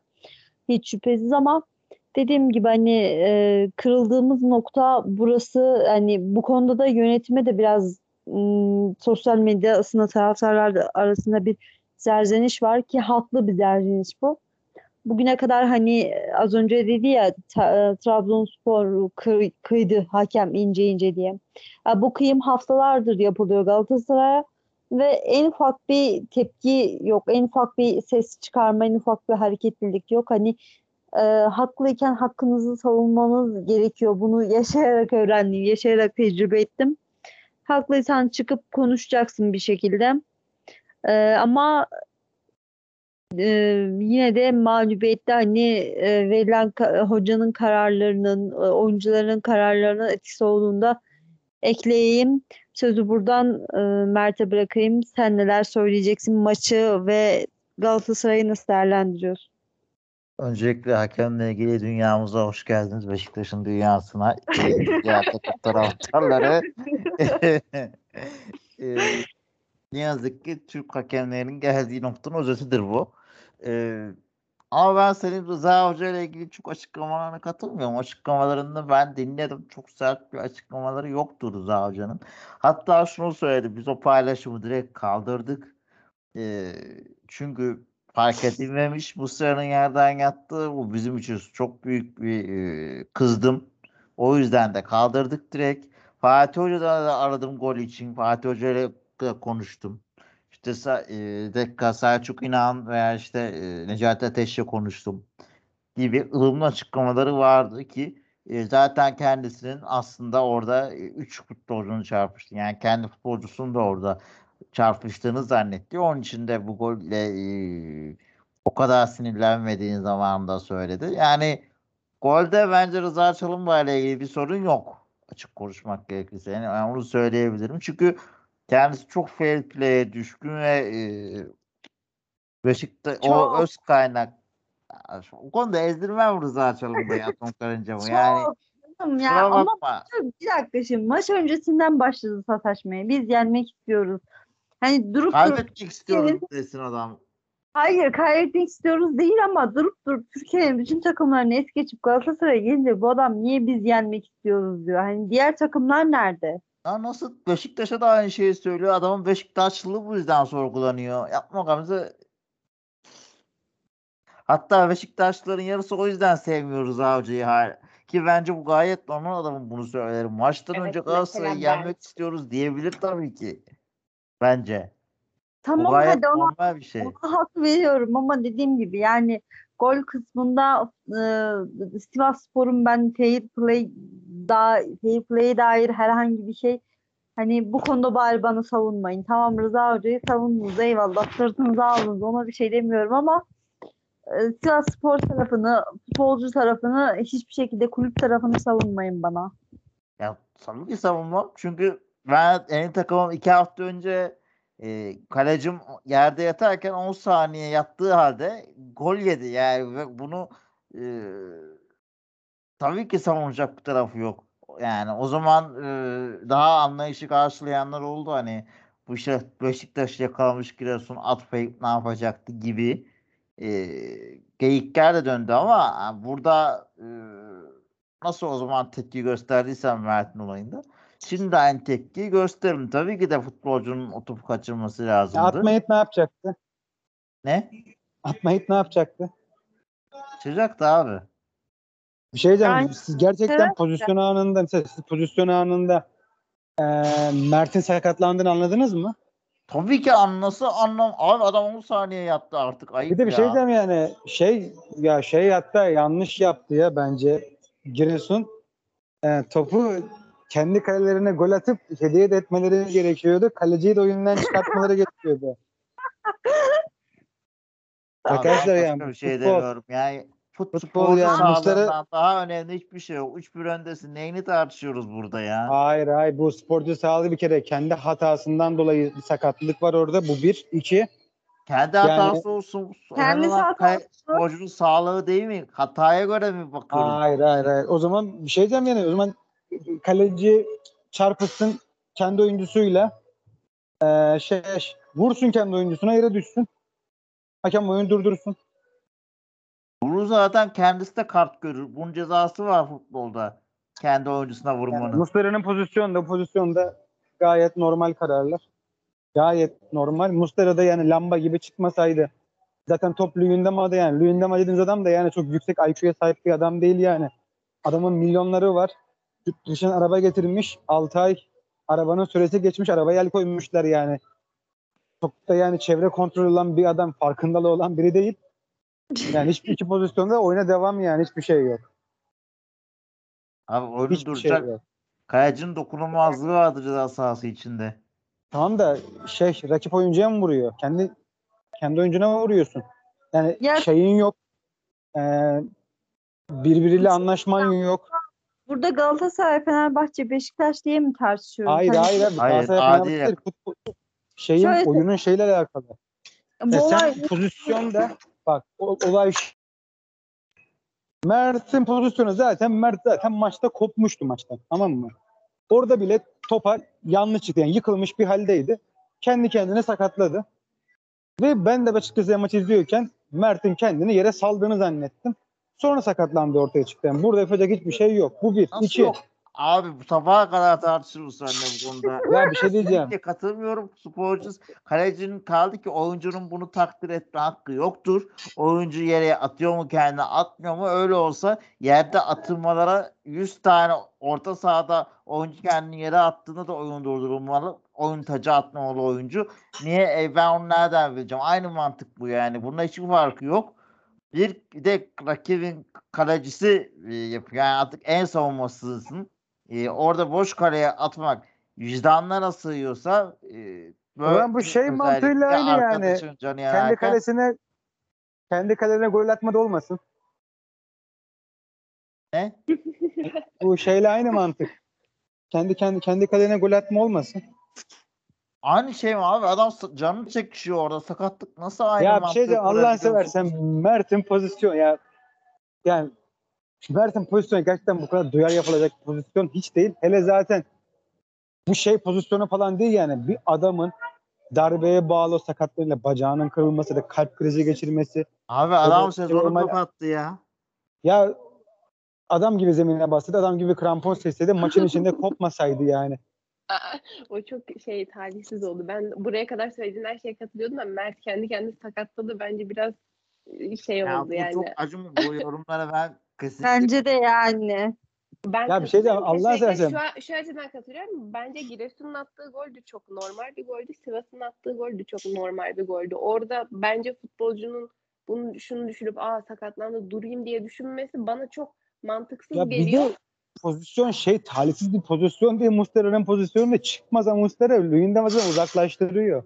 Hiç şüphesiz ama dediğim gibi hani e, kırıldığımız nokta burası. Hani bu konuda da yönetime de biraz ım, sosyal medyasında taraftarlar da arasında bir serzeniş var ki haklı bir serzeniş bu. Bugüne kadar hani az önce dedi ya ta- e, Trabzonspor kıy- kıydı hakem ince ince diye. Ya bu kıyım haftalardır yapılıyor Galatasaray'a ve en ufak bir tepki yok, en ufak bir ses çıkarma, en ufak bir hareketlilik yok. Hani e, haklıyken hakkınızı savunmanız gerekiyor. Bunu yaşayarak öğrendim, yaşayarak tecrübe ettim. Haklıysan çıkıp konuşacaksın bir şekilde. E, ama e, yine de mağlubiyette hani e, verilen ka- hocanın kararlarının, e, oyuncuların kararlarının etkisi olduğunda ekleyeyim. Sözü buradan e, Mert'e bırakayım. Sen neler söyleyeceksin maçı ve Galatasaray'ı nasıl değerlendiriyorsun? Öncelikle hakemle ilgili dünyamıza hoş geldiniz. Beşiktaş'ın dünyasına. Diğer takım taraftarları. Ee, ne yazık ki Türk hakemlerinin geldiği noktanın özetidir bu. Ee, ama ben senin Rıza Hoca ile ilgili çok açıklamalarına katılmıyorum. Açıklamalarını ben dinledim. Çok sert bir açıklamaları yoktu Rıza Hoca'nın. Hatta şunu söyledi. Biz o paylaşımı direkt kaldırdık. Ee, çünkü fark edilmemiş. Bu sıranın yerden yattığı bu bizim için çok büyük bir e, kızdım. O yüzden de kaldırdık direkt. Fatih Hoca'da da aradım gol için. Fatih Hoca ile de konuştum. İşte e, Dekka, Selçuk İnan veya işte e, Necati Ateş'le konuştum gibi ılımlı açıklamaları vardı ki e, zaten kendisinin aslında orada 3 futbolcunu çarpıştı. Yani kendi futbolcusunu da orada çarpıştığını zannetti. Onun için de bu golle e, o kadar sinirlenmediğini zamanında söyledi. Yani golde bence Rıza Çalınbay ile ilgili bir sorun yok. Açık konuşmak gerekirse. Yani onu söyleyebilirim. Çünkü kendisi çok fair play'e düşkün ve e, Beşiktaş o öz kaynak o konuda ezdirmem Rıza Çalınbay'ı Atom Karıncamı. Yani ya ama bakma. bir dakika şimdi maç öncesinden başladı sataşmaya. Biz yenmek istiyoruz. Hani durup durup Kaybetmek istiyorum desin adam. hayır kaybetmek istiyoruz değil ama durup durup Türkiye'nin bütün takımlarını es geçip Galatasaray'a gelince bu adam niye biz yenmek istiyoruz diyor. Hani diğer takımlar nerede? Ya nasıl Beşiktaş'a da aynı şeyi söylüyor. Adamın Beşiktaşlılığı bu yüzden sorgulanıyor. Yapma Gamze. Hatta Beşiktaşlıların yarısı o yüzden sevmiyoruz Avcı'yı. hala. Ki bence bu gayet normal adamın bunu söylerim. Maçtan Evet, önce Galatasaray'ı yenmek istiyoruz diyebilir tabii ki. Bence. Bu Tamam gayet hadi ona, normal bir şey. ona hak veriyorum ama dediğim gibi yani gol kısmında e, Sivasspor'un ben fair play da fair play'e dair herhangi bir şey hani bu konuda bari bana savunmayın. Tamam Rıza Hoca'yı savundunuz eyvallah sırtınıza aldınız ona bir şey demiyorum ama e, Sivasspor tarafını, futbolcu tarafını hiçbir şekilde kulüp tarafını savunmayın bana. Ya tabii ki savunmam. Çünkü ben en takımım iki hafta önce e, kalecim yerde yatarken 10 saniye yattığı halde gol yedi. Yani bunu e, tabii ki savunacak bir tarafı yok. Yani o zaman e, daha anlayışı karşılayanlar oldu. Hani bu işte Beşiktaş yakalamış Giresun atmayıp ne yapacaktı gibi e, geyikler de döndü ama burada e, nasıl o zaman tepki gösterdiysem Mert'in olayında şimdi de aynı tepkiyi gösteririm. Tabii ki de futbolcunun o topu kaçırması Ya lazımdı. Atmayıp ne yapacaktı? Ne? Atmayıp ne yapacaktı? Kaçıracaktı abi. Bir şey diyeceğim. Yani- Siz gerçekten Evet. pozisyon anında mesela siz pozisyon anında e, Mert'in sakatlandığını anladınız mı? Tabii ki anlası anlam. Abi adam 10 saniye yattı artık. Ayıp Bir de bir ya. şey diyeceğim yani şey ya şey hatta yanlış yaptı ya bence Giresun E, topu kendi kalelerine gol atıp hediye de etmeleri gerekiyordu. Kaleciyi de oyundan çıkartmaları gerekiyordu. Abi Arkadaşlar yani bir şey futbol- demiyorum. Yani fut, Futbol futbolcu yani sağlığından Muslera- daha önemli hiçbir şey yok. 3-1 öndesin. Neyini tartışıyoruz burada ya? Hayır hayır bu sporcu sağlığı bir kere kendi hatasından dolayı bir sakatlık var orada. Bu bir. iki Kendi Yani- hatası olsun. Kendi hatası. Sporcunun sağlığı değil mi? Hataya göre mi bakıyoruz? Hayır hayır hayır. O zaman bir şey diyeceğim yani o zaman kaleci çarpışsın kendi oyuncusuyla eee şey vursun kendi oyuncusuna yere düşsün. Hakem oyunu durdursun. Bunu zaten kendisi de kart görür. Bunun cezası var futbolda. Kendi oyuncusuna Yani vurmanın. Muslera'nın pozisyonda pozisyonda gayet normal kararlar. Gayet normal. Muslera da yani lamba gibi çıkmasaydı zaten top Luyendama'da yani Luyendama dediğiniz adam da yani çok yüksek IQ'ya sahip bir adam değil yani. Adamın milyonları var. Yurt dışına araba getirmiş. 6 ay arabanın süresi geçmiş. Arabaya el koymuşlar yani. Çok da yani çevre kontrolü olan bir adam, farkındalığı olan biri değil. Yani hiçbir iki pozisyonda oyuna devam yani hiçbir şey yok. Abi oyunu Hiçbir şey duracak. yok. Kayacının dokunulmazlığı vardı ceza sahası içinde. Tamam da şey rakip oyuncuya mı vuruyor? Kendi kendi oyuncuna mı vuruyorsun? Yani Ya- şeyin yok. Ee, birbiriyle anlaşman yok. Burada Galatasaray, Fenerbahçe, Beşiktaş diye mi tartışıyoruz? Hayır Hani hayır abi. Hayır, Galatasaray, Fenerbahçe futbol- şeyin Şöyle- oyunun şeyle alakalı. Bu Ya olay sen pozisyonda bak o, olay şu. Mert'in pozisyonu zaten Mert zaten maçta kopmuştu maçtan. Tamam mı? Orada bile topa yanlış çıktı. Yani yıkılmış bir haldeydi. Kendi kendine sakatladı. Ve ben de açıkçası maçı izliyorken Mert'in kendini yere saldığını zannettim. Sonra sakatlandı ortaya çıktı. Yani burada yapacak hiçbir şey yok. Bu bir. Nasıl iki. yok? Abi bu sabaha kadar tartışırız seninle bu konuda. Ya bir şey diyeceğim. Kesinlikle katılmıyorum. Sporcu kalecinin kaldı ki oyuncunun bunu takdir etme hakkı yoktur. Oyuncu yere atıyor mu kendine atmıyor mu öyle olsa yerde atılmalara 100 tane orta sahada oyuncu kendini yere attığında da oyun durdurulmalı. Oyun tacı atmamalı oyuncu. Niye? E ben onu nereden bileceğim? Aynı mantık bu yani. Bunda hiçbir farkı yok. Bir de rakibin kalecisi e, yapıyor. Yani artık en savunmasızsın. E, orada boş kaleye atmak vicdanlara sığıyorsa e, Ulan bu şey mantığıyla aynı yani. Kendi yanarken- kalesine kendi kalelerine gol atma da olmasın. Ne? Bu şeyle aynı mantık. Kendi kendi kendi kalene gol atma olmasın. Aynı şey mi abi? Adam canını çekişiyor orada. Sakatlık nasıl aynı ya bir şey diyeceğim Allah'ını seversen Mert'in pozisyon ya yani Mert'in pozisyonu gerçekten bu kadar duyar yapılacak pozisyon hiç değil. Hele zaten bu şey pozisyonu falan değil yani bir adamın darbeye bağlı sakatlığıyla bacağının kırılması da kalp krizi geçirmesi. Abi adam sezonu normal- kapattı ya. Ya adam gibi zemine bastı adam gibi krampon sesledi maçın içinde kopmasaydı yani. o çok şey talihsiz oldu. Ben buraya kadar söylediğin her şeye katılıyordum ama Mert kendi kendini sakatladı. Bence biraz şey Ya oldu bu yani. çok acım bu yorumlara ben kesinlikle bence de yani. Ben Ya bir şey katılıyorum. Allah Kesinlikle seversen. Şu, şu açıdan katılıyorum. Bence Giresun'un attığı gol de çok normal bir goldü. Sivas'ın attığı gol de çok normal bir goldü. Orada bence futbolcunun bunu şunu düşünüp aa sakatlandı durayım diye düşünmesi bana çok mantıksız Ya bir geliyor. de pozisyon şey talihsiz bir pozisyon değil Mustera'nın pozisyonu da çıkmaz ama Mustera Luyendama'dan uzaklaştırıyor.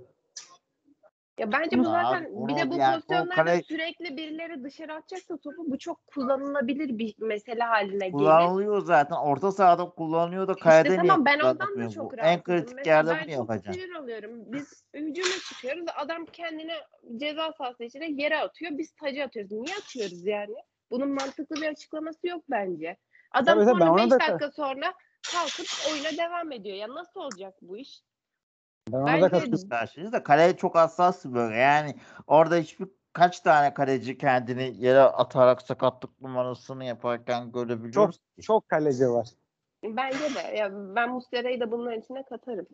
Ya bence bu Abi zaten onu bir de bu yani pozisyonlarda kale- sürekli birileri dışarı atacaksa topu bu çok kullanılabilir bir mesele haline gelir. kullanılıyor zaten. Orta sahada kullanılıyor da İşte kalede niye tamam ben ondan da çok bu? En kritik Mesela yerde ben bunu çok yapacaksın. sinir oluyorum. Biz hücuma çıkıyoruz. Adam kendine ceza sahası içine yere atıyor. Biz tacı atıyoruz. Niye atıyoruz yani? Bunun mantıklı bir açıklaması yok bence. Adam Tabii tabii, ben sonra ona 5 da- dakika sonra kalkıp oyuna devam ediyor. Ya nasıl olacak bu iş? Ben ona da katılıyorum. karşıyız da kale çok hassas bölge. Yani orada hiçbir kaç tane kaleci kendini yere atarak sakatlık numarasını yaparken görebiliyoruz? Çok çok kaleci var. Bence de. Ya ben Muslera'yı da bunların içine katarım.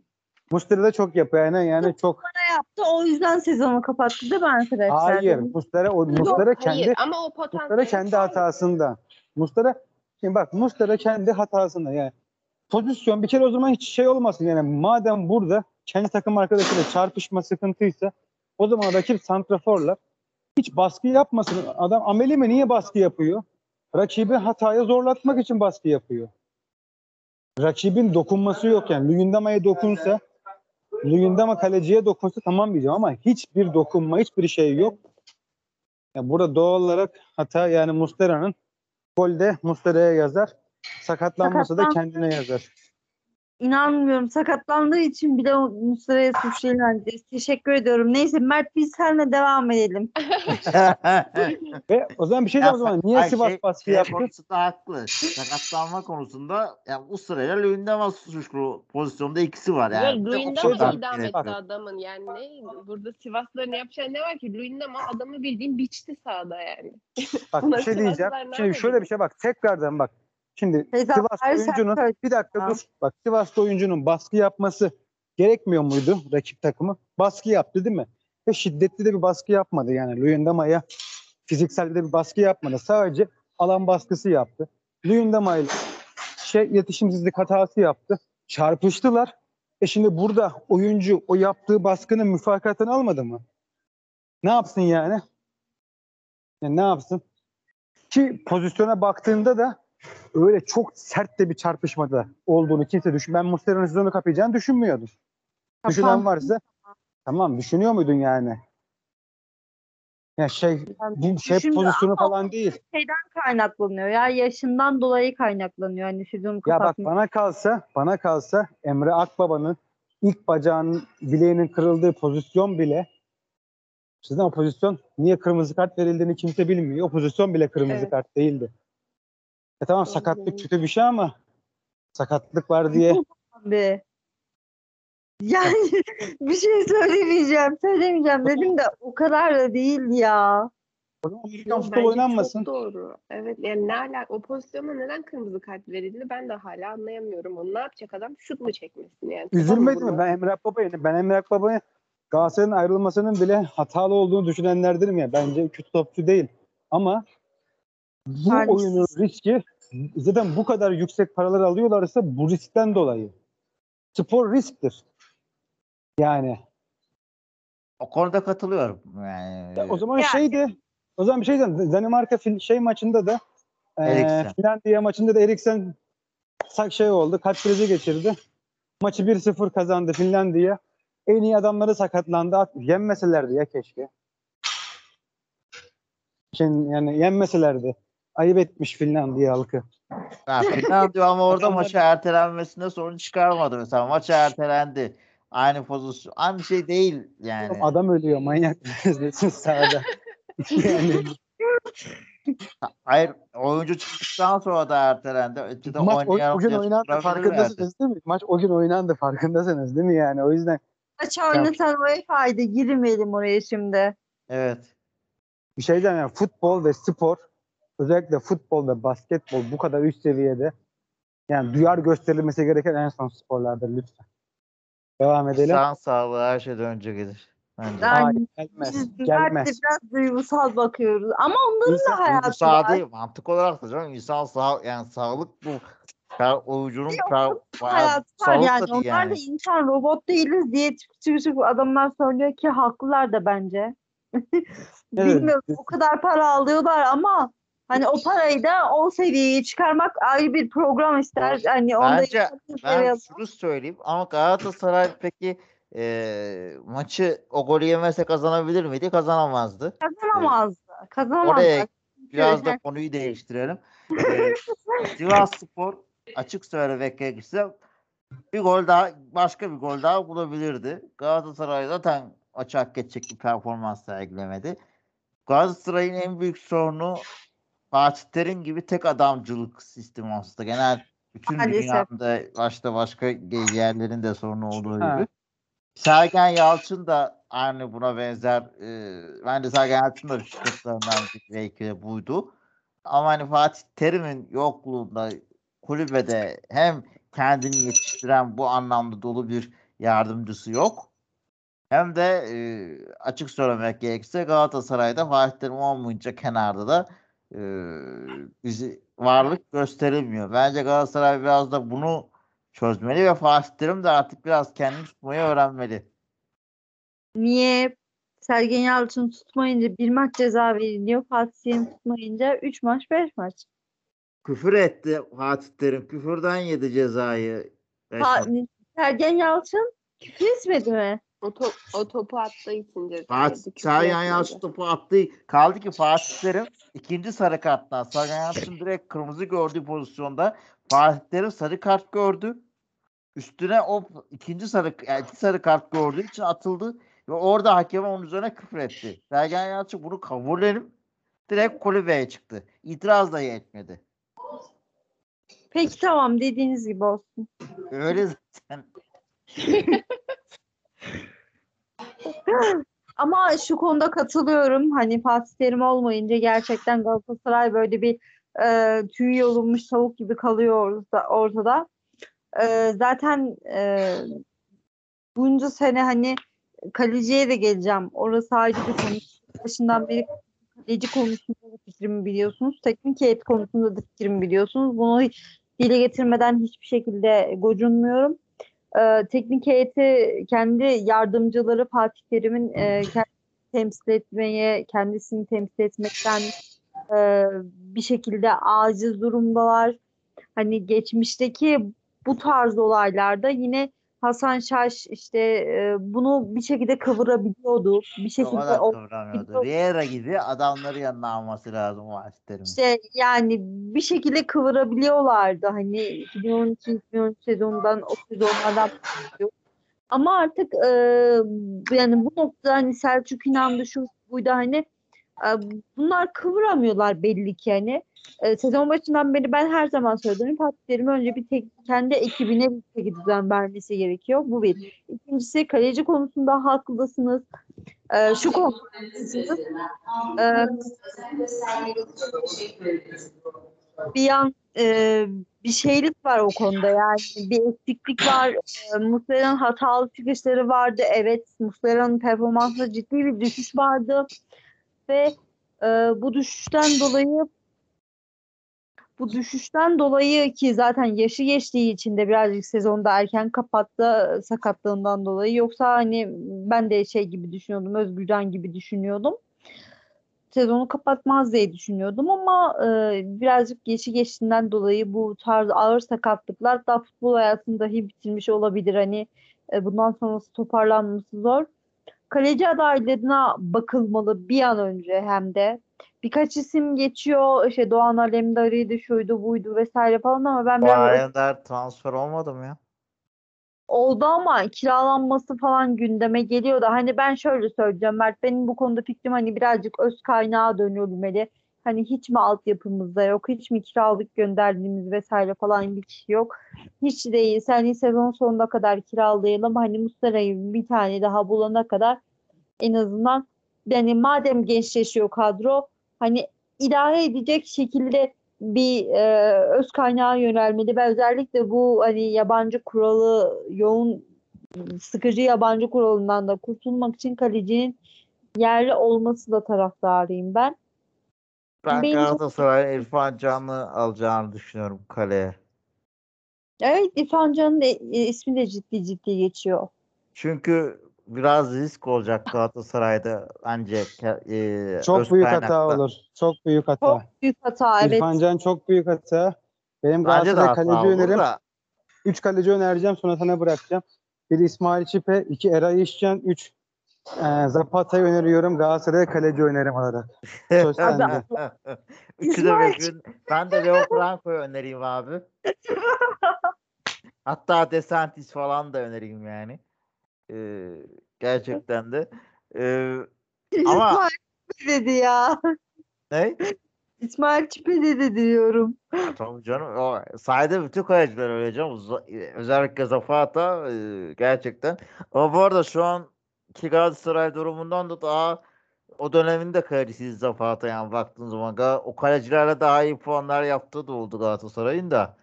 Mustera da çok yapıyor yani yani çok Ne yaptı? O yüzden sezonu kapattı değil mi arkadaşlar? hayır Mustera o Mustera Hayır kendi ama o potansiyel Mustera kendi hatasında. Mustera şimdi bak Mustera kendi hatasında yani. Pozisyon bir kere o zaman hiç şey olmasın yani madem burada kendi takım arkadaşıyla çarpışma sıkıntıysa o zaman rakip santraforlar hiç baskı yapmasın. Adam ameli mi niye baskı yapıyor? Rakibi hataya zorlatmak için baskı yapıyor. Rakibin dokunması yok yani. Luyendama'ya dokunsa Luyendama kaleciye dokunsa tamam diyeceğim ama hiçbir dokunma, hiçbir şey yok. Ya burada doğal olarak hata yani Mustera'nın golde Mustera'ya yazar. Sakatlanması da Sakatlan- kendine yazar. İnanmıyorum. Sakatlandığı için bile o Muslera'ya suçlu ilerleyeceğiz. Teşekkür ediyorum. Neyse Mert biz seninle devam edelim. Ve o zaman bir şey Ya o zaman niye Sivas şey- baskı şey yaptı? konusunda haklı. Sakatlanma konusunda yani bu sırayla Luyendama suçlu pozisyonda ikisi var yani. Luyendama oradan idam etti adamın yani ne burada Sivaslıların yapacağı ne var ki Luyendama adamı bildiğin biçti sahada yani. Bak bir şey diyeceğim. Şimdi şöyle bir şey bak tekrardan bak. Şimdi Teyze, Sivas her sen oyuncunun söyle. bir dakika Tamam. dur. Bak Sivas'ta oyuncunun baskı yapması gerekmiyor muydu rakip takımı? Baskı yaptı değil mi? Ve şiddetli de bir baskı yapmadı yani Luyendama'ya fiziksel de bir baskı yapmadı. Sadece alan baskısı yaptı. Luyendama ile şey iletişimsizlik hatası yaptı. Çarpıştılar. E şimdi burada oyuncu o yaptığı baskının müfakatını almadı mı? Ne yapsın yani? Yani ne yapsın? Ki pozisyona baktığında da öyle çok sert de bir çarpışmada olduğunu kimse düşün. Ben Muslera'nın sezonu kapayacağını düşünmüyordum. Düşünen Kapan- varsa tamam düşünüyor muydun yani? Ya şey bu şey pozisyonu falan değil. kaynaklanıyor ya yaşından dolayı kaynaklanıyor hani sezonu Ya bak kapatmak. bana kalsa bana kalsa Emre Akbaba'nın ilk bacağının bileğinin kırıldığı pozisyon bile sizden o pozisyon niye kırmızı kart verildiğini kimse bilmiyor. O pozisyon bile kırmızı Evet. kart değildi. E tamam sakatlık kötü bir şey ama sakatlık var diye Abi. Yani bir şey söylemeyeceğim, söylemeyeceğim dedim de o kadar da değil ya. Amerikan futbol oynanmasın. Çok doğru. Evet yani ne ala o pozisyona neden kırmızı kart verildi ben de hala anlayamıyorum onu. Ne yapacak adam? Şut mu çekmesin yani? Üzülmedi mi? Ben Emre Akbaba'yı ben Emre Akbaba'yı Galatasaray'ın ayrılmasının bile hatalı olduğunu düşünenlerdenim ya. Bence kötü topçu değil. Ama bu Talihsiz. oyunun riski zaten bu kadar yüksek paralar alıyorlarsa bu riskten dolayı. Spor risktir. Yani O konuda katılıyorum. Yani, o zaman Ya- şey de o zaman bir şey diyeceğim. Danimarka fil- şey maçında da e. Finlandiya maçında da Eriksen sak şey oldu. Kalp krizi geçirdi. Maçı 1-0 kazandı Finlandiya. En iyi adamları sakatlandı. At- Yenmeselerdi ya keşke. Şimdi yani yenmeselerdi. Ayıp etmiş Finlandiya halkı. Ha, Finlandiya ama orada maçı ertelenmesinde sorun çıkarmadı mesela. Maç ertelendi. Aynı pozisyon. Aynı şey değil yani. Adam ölüyor manyak sahada? yani, Hayır oyuncu çıktıktan sonra da ertelendi. Ötede maç o, o gün oynandı farkındasınız değil mi? Maç o gün oynandı farkındasınız değil mi yani? O yüzden Maç oynatan UEFA'ydı girmeyelim oraya şimdi. Evet. bir şey diyeceğim yani futbol ve spor özellikle futbol ve basketbol bu kadar üst seviyede yani duyar gösterilmesi gereken en son sporlardır lütfen. Devam edelim. İnsan sağlığı her şeyden önce gelir. Bence. Ben- Hayır, gelmez. Biz Gelmez. biraz duygusal bakıyoruz. Ama onların İnsan- da hayatı Duygusal var. değil. Mantık olarak da canım. İnsan sağ yani sağlık bu. Her oyuncunun her, hayatı var yani. da değil Onlar da insan robot değiliz diye çık adamlar söylüyor ki haklılar da bence. Bilmiyorum o kadar para alıyorlar ama hani o parayı da o seviyeye çıkarmak ayrı bir program ister. Hani Bence yapacak Ben şunu söyleyeyim ama Galatasaray peki e, maçı o golü yemese kazanabilir miydi? Kazanamazdı. kazanamazdı. Kazanamazdı. Oraya biraz da konuyu değiştirelim. E, Sivas Spor açık söylemek gerekirse bir gol daha başka bir gol daha bulabilirdi. Galatasaray zaten maçı hak edecek bir performans sergilemedi. Galatasaray'ın en büyük sorunu Fatih Terim gibi tek adamcılık sistemi aslında. Genel bütün Maalesef. dünyada başta başka yerlerin de sorunu olduğu Ha. gibi. Sergen Yalçın da aynı buna benzer e, bence Sergen Yalçın da sıkıntılarından bir belki de buydu. Ama hani Fatih Terim'in yokluğunda kulübede hem kendini yetiştiren bu anlamda dolu bir yardımcısı yok. Hem de e, açık söylemek gerekirse Galatasaray'da Fatih Terim olmayınca kenarda da bizi varlık gösterilmiyor. Bence Galatasaray biraz da bunu çözmeli ve Fatih Terim de artık biraz kendini tutmayı öğrenmeli. Niye Sergen Yalçın tutmayınca bir maç ceza veriliyor. Fatih Terim tutmayınca 3 maç 5 maç. Küfür etti Fatih Terim. Küfürden yedi cezayı. Ha, Sergen Yalçın küfür etmedi mi? O, top, o topu attığı için ceza Fatih Sergen. Yalçın topu attı. Kaldı ki Fatih Terim ikinci sarı karttan. Sergen Yalçın direkt kırmızı gördüğü pozisyonda Fatih Terim sarı kart gördü. Üstüne o ikinci sarı yani iki sarı kart gördüğü için atıldı ve orada hakem onun üzerine küfür etti. Sergen Yalçın bunu kabullenip direkt kulübeye çıktı. İtiraz dahi etmedi. Peki tamam dediğiniz gibi olsun. Öyle zaten. Ama şu konuda katılıyorum. Hani Fatih Terim olmayınca gerçekten Galatasaray böyle bir e, tüy yolunmuş tavuk gibi kalıyor ortada. E, zaten e, bunca sene hani kaleciye de geleceğim. Orası ayrı bir konu. Başından beri kaleci konusunda da fikrimi biliyorsunuz. Teknik heyet konusunda da fikrimi biliyorsunuz. Bunu hiç dile getirmeden hiçbir şekilde gocunmuyorum. Ee, teknik heyeti kendi yardımcıları Fatih Terim'in e, temsil etmeye, kendisini temsil etmekten e, bir şekilde aciz durumdalar. Hani geçmişteki bu tarz olaylarda yine Hasan Şaş işte e, bunu bir şekilde kıvırabiliyordu. Bir O şekilde da o kıvıramıyordu. Riera gibi adamları yanına alması lazım Fatih Terim'in. İşte yani bir şekilde kıvırabiliyorlardı hani 2012-2013 sezonundan o sezonlardan. Ama artık e, yani bu noktada hani Selçuk inandı şu buydu hani bunlar kıvıramıyorlar belli ki hani. E, sezon başından beri ben her zaman söyledim Fatih Terim önce bir tek kendi ekibine bir çeki düzen vermesi gerekiyor. Bu bir. İkincisi kaleci konusunda haklısınız. E, şu konuda haklısınız. E, bir yan e, bir şeylik var o konuda yani bir eksiklik var. E, Muslera'nın hatalı çıkışları vardı. Evet Muslera'nın performansında ciddi bir düşüş vardı ve e, bu düşüşten dolayı bu düşüşten dolayı ki zaten yaşı geçtiği için de birazcık sezonda erken kapattı sakatlığından dolayı. Yoksa hani ben de şey gibi düşünüyordum, Özgürcan gibi düşünüyordum sezonu kapatmaz diye düşünüyordum ama e, birazcık geçi geçtiğinden dolayı bu tarz ağır sakatlıklar da futbol hayatını dahi bitirmiş olabilir. Hani e, bundan sonrası toparlanması zor. Kaleci adaylarına bakılmalı bir an önce hem de. Birkaç isim geçiyor. İşte Doğan Alemdar'ıydı, şuydu, buydu vesaire falan ama ben biraz Bayern'den transfer olmadı mı ya? oldu ama kiralanması falan gündeme geliyor da hani ben şöyle söyleyeceğim Mert benim bu konuda fikrim hani birazcık öz kaynağa dönülmeli. Hani hiç mi altyapımızda yok, hiç mi kiralık gönderdiğimiz vesaire falan bir kişi yok. Hiç değilse hani sezon sonuna kadar kiralayalım. Hani Muslera'yı bir tane daha bulana kadar en azından yani madem gençleşiyor kadro hani idare edecek şekilde bir e, öz kaynağa yönelmeli ve özellikle bu hani yabancı kuralı yoğun sıkıcı yabancı kuralından da kurtulmak için kalecinin yerli olması da taraftarıyım ben. Ben Benim- Galatasaray'ın İrfan Can'ı alacağını düşünüyorum kaleye. Evet İrfan Can'ın e- e, ismi de ciddi ciddi geçiyor. Çünkü biraz risk olacak Galatasaray'da bence e, Çok öz büyük hata olur. Çok büyük hata. Çok büyük hata evet. İrfan Can çok büyük hata. Benim Galatasaray kaleci önerim. da. 3 kaleci önereceğim sonra sana bırakacağım. Biri İsmail Çipe, 2 Eray İşcan, 3 e, Zapata'yı öneriyorum. Galatasaray kaleci önerim olarak. Söz sende. Üçü de mümkün. Ben de Leo Franco'yu önereyim abi. Hatta Desantis falan da önereyim yani. Ee, gerçekten de. Ee, ama İsmail Çipe dedi ya. ne? İsmail Çipe dedi diyorum. Tabii canım. O, sahada bütün kaleciler öyle canım. Özellikle Zapata e, gerçekten. Ama bu arada şu an ki Galatasaray durumundan da daha o dönemin de kalecisi Zafa Atayan baktığın zaman o kalecilerle daha iyi puanlar yaptığı da oldu Galatasaray'ın da.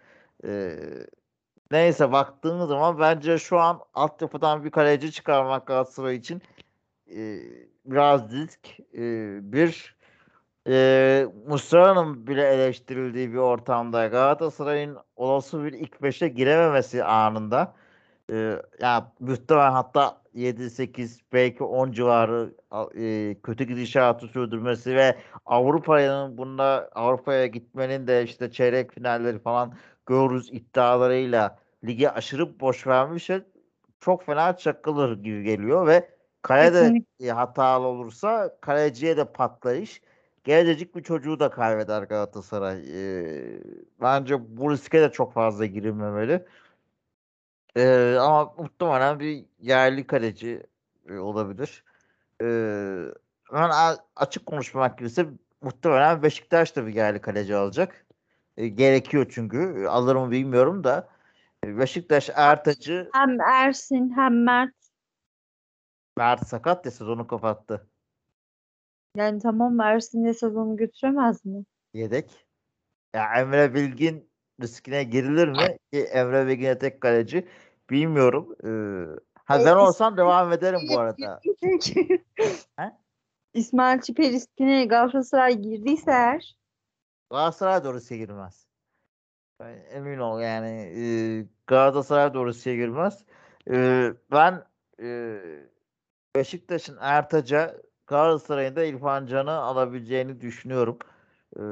Ee, neyse baktığın zaman bence şu an altyapıdan bir kaleci çıkarmak Galatasaray için e, biraz risk. E, bir e, Muslera'nın bile eleştirildiği bir ortamda Galatasaray'ın olası bir ilk beşe girememesi anında e, ya muhtemelen hatta 7-8 belki 10 civarı e, kötü gidişatı sürdürmesi ve Avrupa'nın bunda Avrupa'ya gitmenin de işte çeyrek finalleri falan görürüz iddialarıyla lige aşırı boş vermiş ve çok fena çakılır gibi geliyor ve kale de e, hatalı olursa kaleciye de patlayış. Gelecek bir çocuğu da kaybeder Galatasaray. E, bence bu riske de çok fazla girilmemeli. E, ama muhtemelen bir yerli kaleci olabilir. E, ben açık konuşmak gerekirse muhtemelen Beşiktaş da bir yerli kaleci alacak. E, gerekiyor çünkü. Alır mı bilmiyorum da. Beşiktaş Ertaç'ı Hem Ersin hem Mert. Mert sakat ya sezonu kapattı. Yani tamam Ersin'le sezonu götüremez mi? Yedek. Ya Emre Bilgin riskine girilir mi? Ki Emre Bilgin'e tek kaleci. Bilmiyorum. Ee, ha E, ben olsam devam ederim bu arada. İsmail Çipe riskine Galatasaray girdiyse eğer Galatasaray Rusya'ya girmez. Ben emin ol yani e, Galatasaray Rusya'ya girmez. E, ben e, Beşiktaş'ın Ertaç'a Galatasaray'ın da İrfan Can'ı alabileceğini düşünüyorum. E,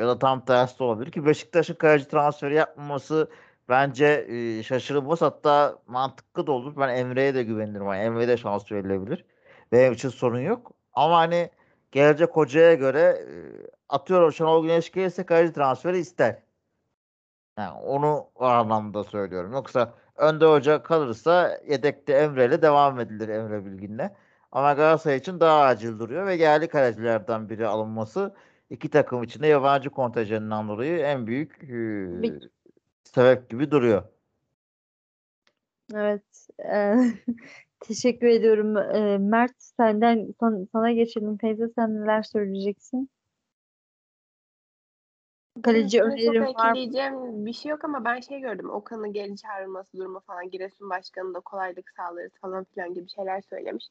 ya da tam tersi de olabilir ki Beşiktaş'ın kaleci transferi yapmaması bence e, şaşırılmaz hatta mantıklı da olur. Ben Emre'ye de güvenirim. Yani Emre'ye de şans verilebilir. Benim için sorun yok. Ama hani gelecek hocaya göre e, atıyorum Şenol Güneş gelirse kaleci transferi ister. Yani onu o anlamda söylüyorum. Yoksa önde hoca kalırsa yedekte Emre ile devam edilir Emre Bilgin'le. Ama Galatasaray için daha acil duruyor ve yerli kalecilerden biri alınması iki takım için de yabancı kontenjanından dolayı en büyük e, Bir- sebep gibi duruyor. evet e, teşekkür ediyorum E, Mert senden son- sana geçelim Feyza sen neler söyleyeceksin? Kaleci çok var mı? ekleyeceğim bir şey yok ama ben şey gördüm. Okan'ın geri çağrılması durumu falan Giresun Başkanı da kolaylık sağlarız falan filan gibi şeyler söylemiş.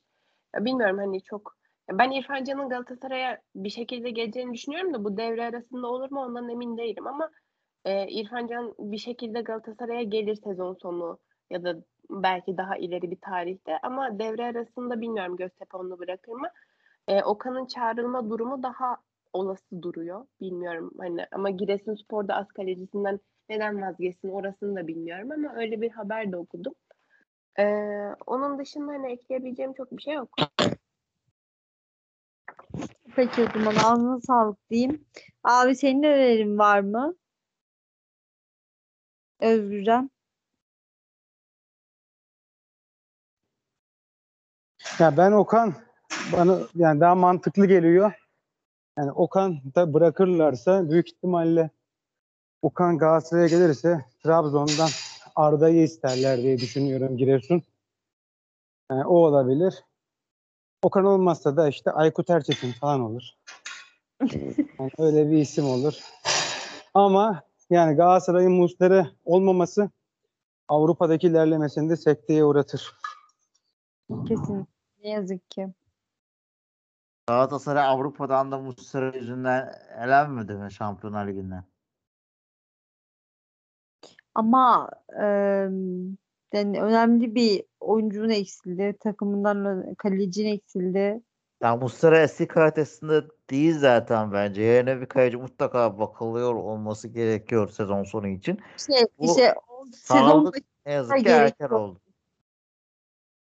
Ya bilmiyorum hani çok ben İrfan Can'ın Galatasaray'a bir şekilde geleceğini düşünüyorum da bu devre arasında olur mu ondan emin değilim ama e, İrfan Can bir şekilde Galatasaray'a gelir sezon sonu ya da belki daha ileri bir tarihte ama devre arasında bilmiyorum Göztepe onu bırakır mı? E, Okan'ın çağrılma durumu daha olası duruyor. Bilmiyorum hani ama Giresunspor'da az kalecisinden neden vazgeçsin orasını da bilmiyorum ama öyle bir haber de okudum. Ee, onun dışında hani ekleyebileceğim çok bir şey yok. Peki o zaman ağzına sağlık diyeyim. Abi senin önerin var mı? Özgürcan. Ya ben Okan bana yani daha mantıklı geliyor. Yani Okan da bırakırlarsa büyük ihtimalle Okan Galatasaray'a gelirse Trabzon'dan Arda'yı isterler diye düşünüyorum Giresun. Yani o olabilir. Okan olmazsa da işte Aykut Erçetin falan olur. Yani öyle bir isim olur. Ama yani Galatasaray'ın Muslera olmaması Avrupa'daki ilerlemesini de sekteye uğratır. Kesin. Ne yazık ki. Galatasaray Avrupa'dan da Muslera yüzünden elenmedi mi Şampiyonlar Ligi'nden? Ama eee, yani önemli bir oyuncunun eksildi. Takımından kalecin eksildi. Ya Muslera eski kalitesinde değil zaten bence. Yerine bir kaleci mutlaka bakılıyor olması gerekiyor sezon sonu için. Şey, Bu işte sezon ne yazık ki erken oldu.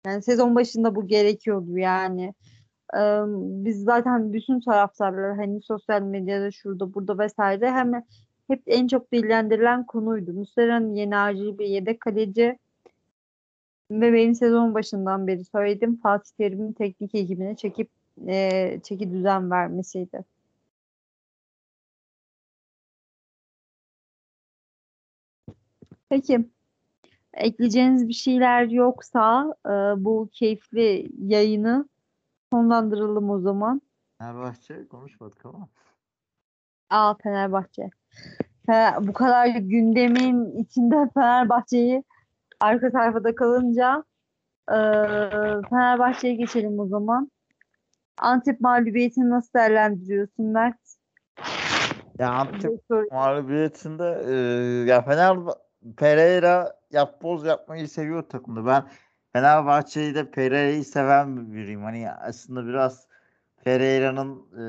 yani sezon başında bu gerekiyordu yani. Eee, biz zaten bütün taraftarlar hani sosyal medyada şurada burada vesaire hemen hep en çok dillendirilen konuydu. Muslera'nın yeni acil bir yedek kaleci ve benim sezon başından beri söyledim Fatih Terim'in teknik ekibine çekip eee çeki düzen vermesiydi. Peki. Ekleyeceğiniz bir şeyler yoksa e, bu keyifli yayını sonlandıralım o zaman. Fenerbahçe konuşmadık ama. Aa Fenerbahçe. Fe- bu kadar gündemin içinde Fenerbahçe'yi arka sayfada kalınca e, Fenerbahçe'ye geçelim o zaman. Antep mağlubiyetini nasıl değerlendiriyorsun Mert? Ya Antep mağlubiyetinde e, ya Fener Pereira yapboz yapmayı seviyor takımda. Ben Fenerbahçe'yi de Pereira'yı seven biriyim. Hani aslında biraz Pereira'nın e,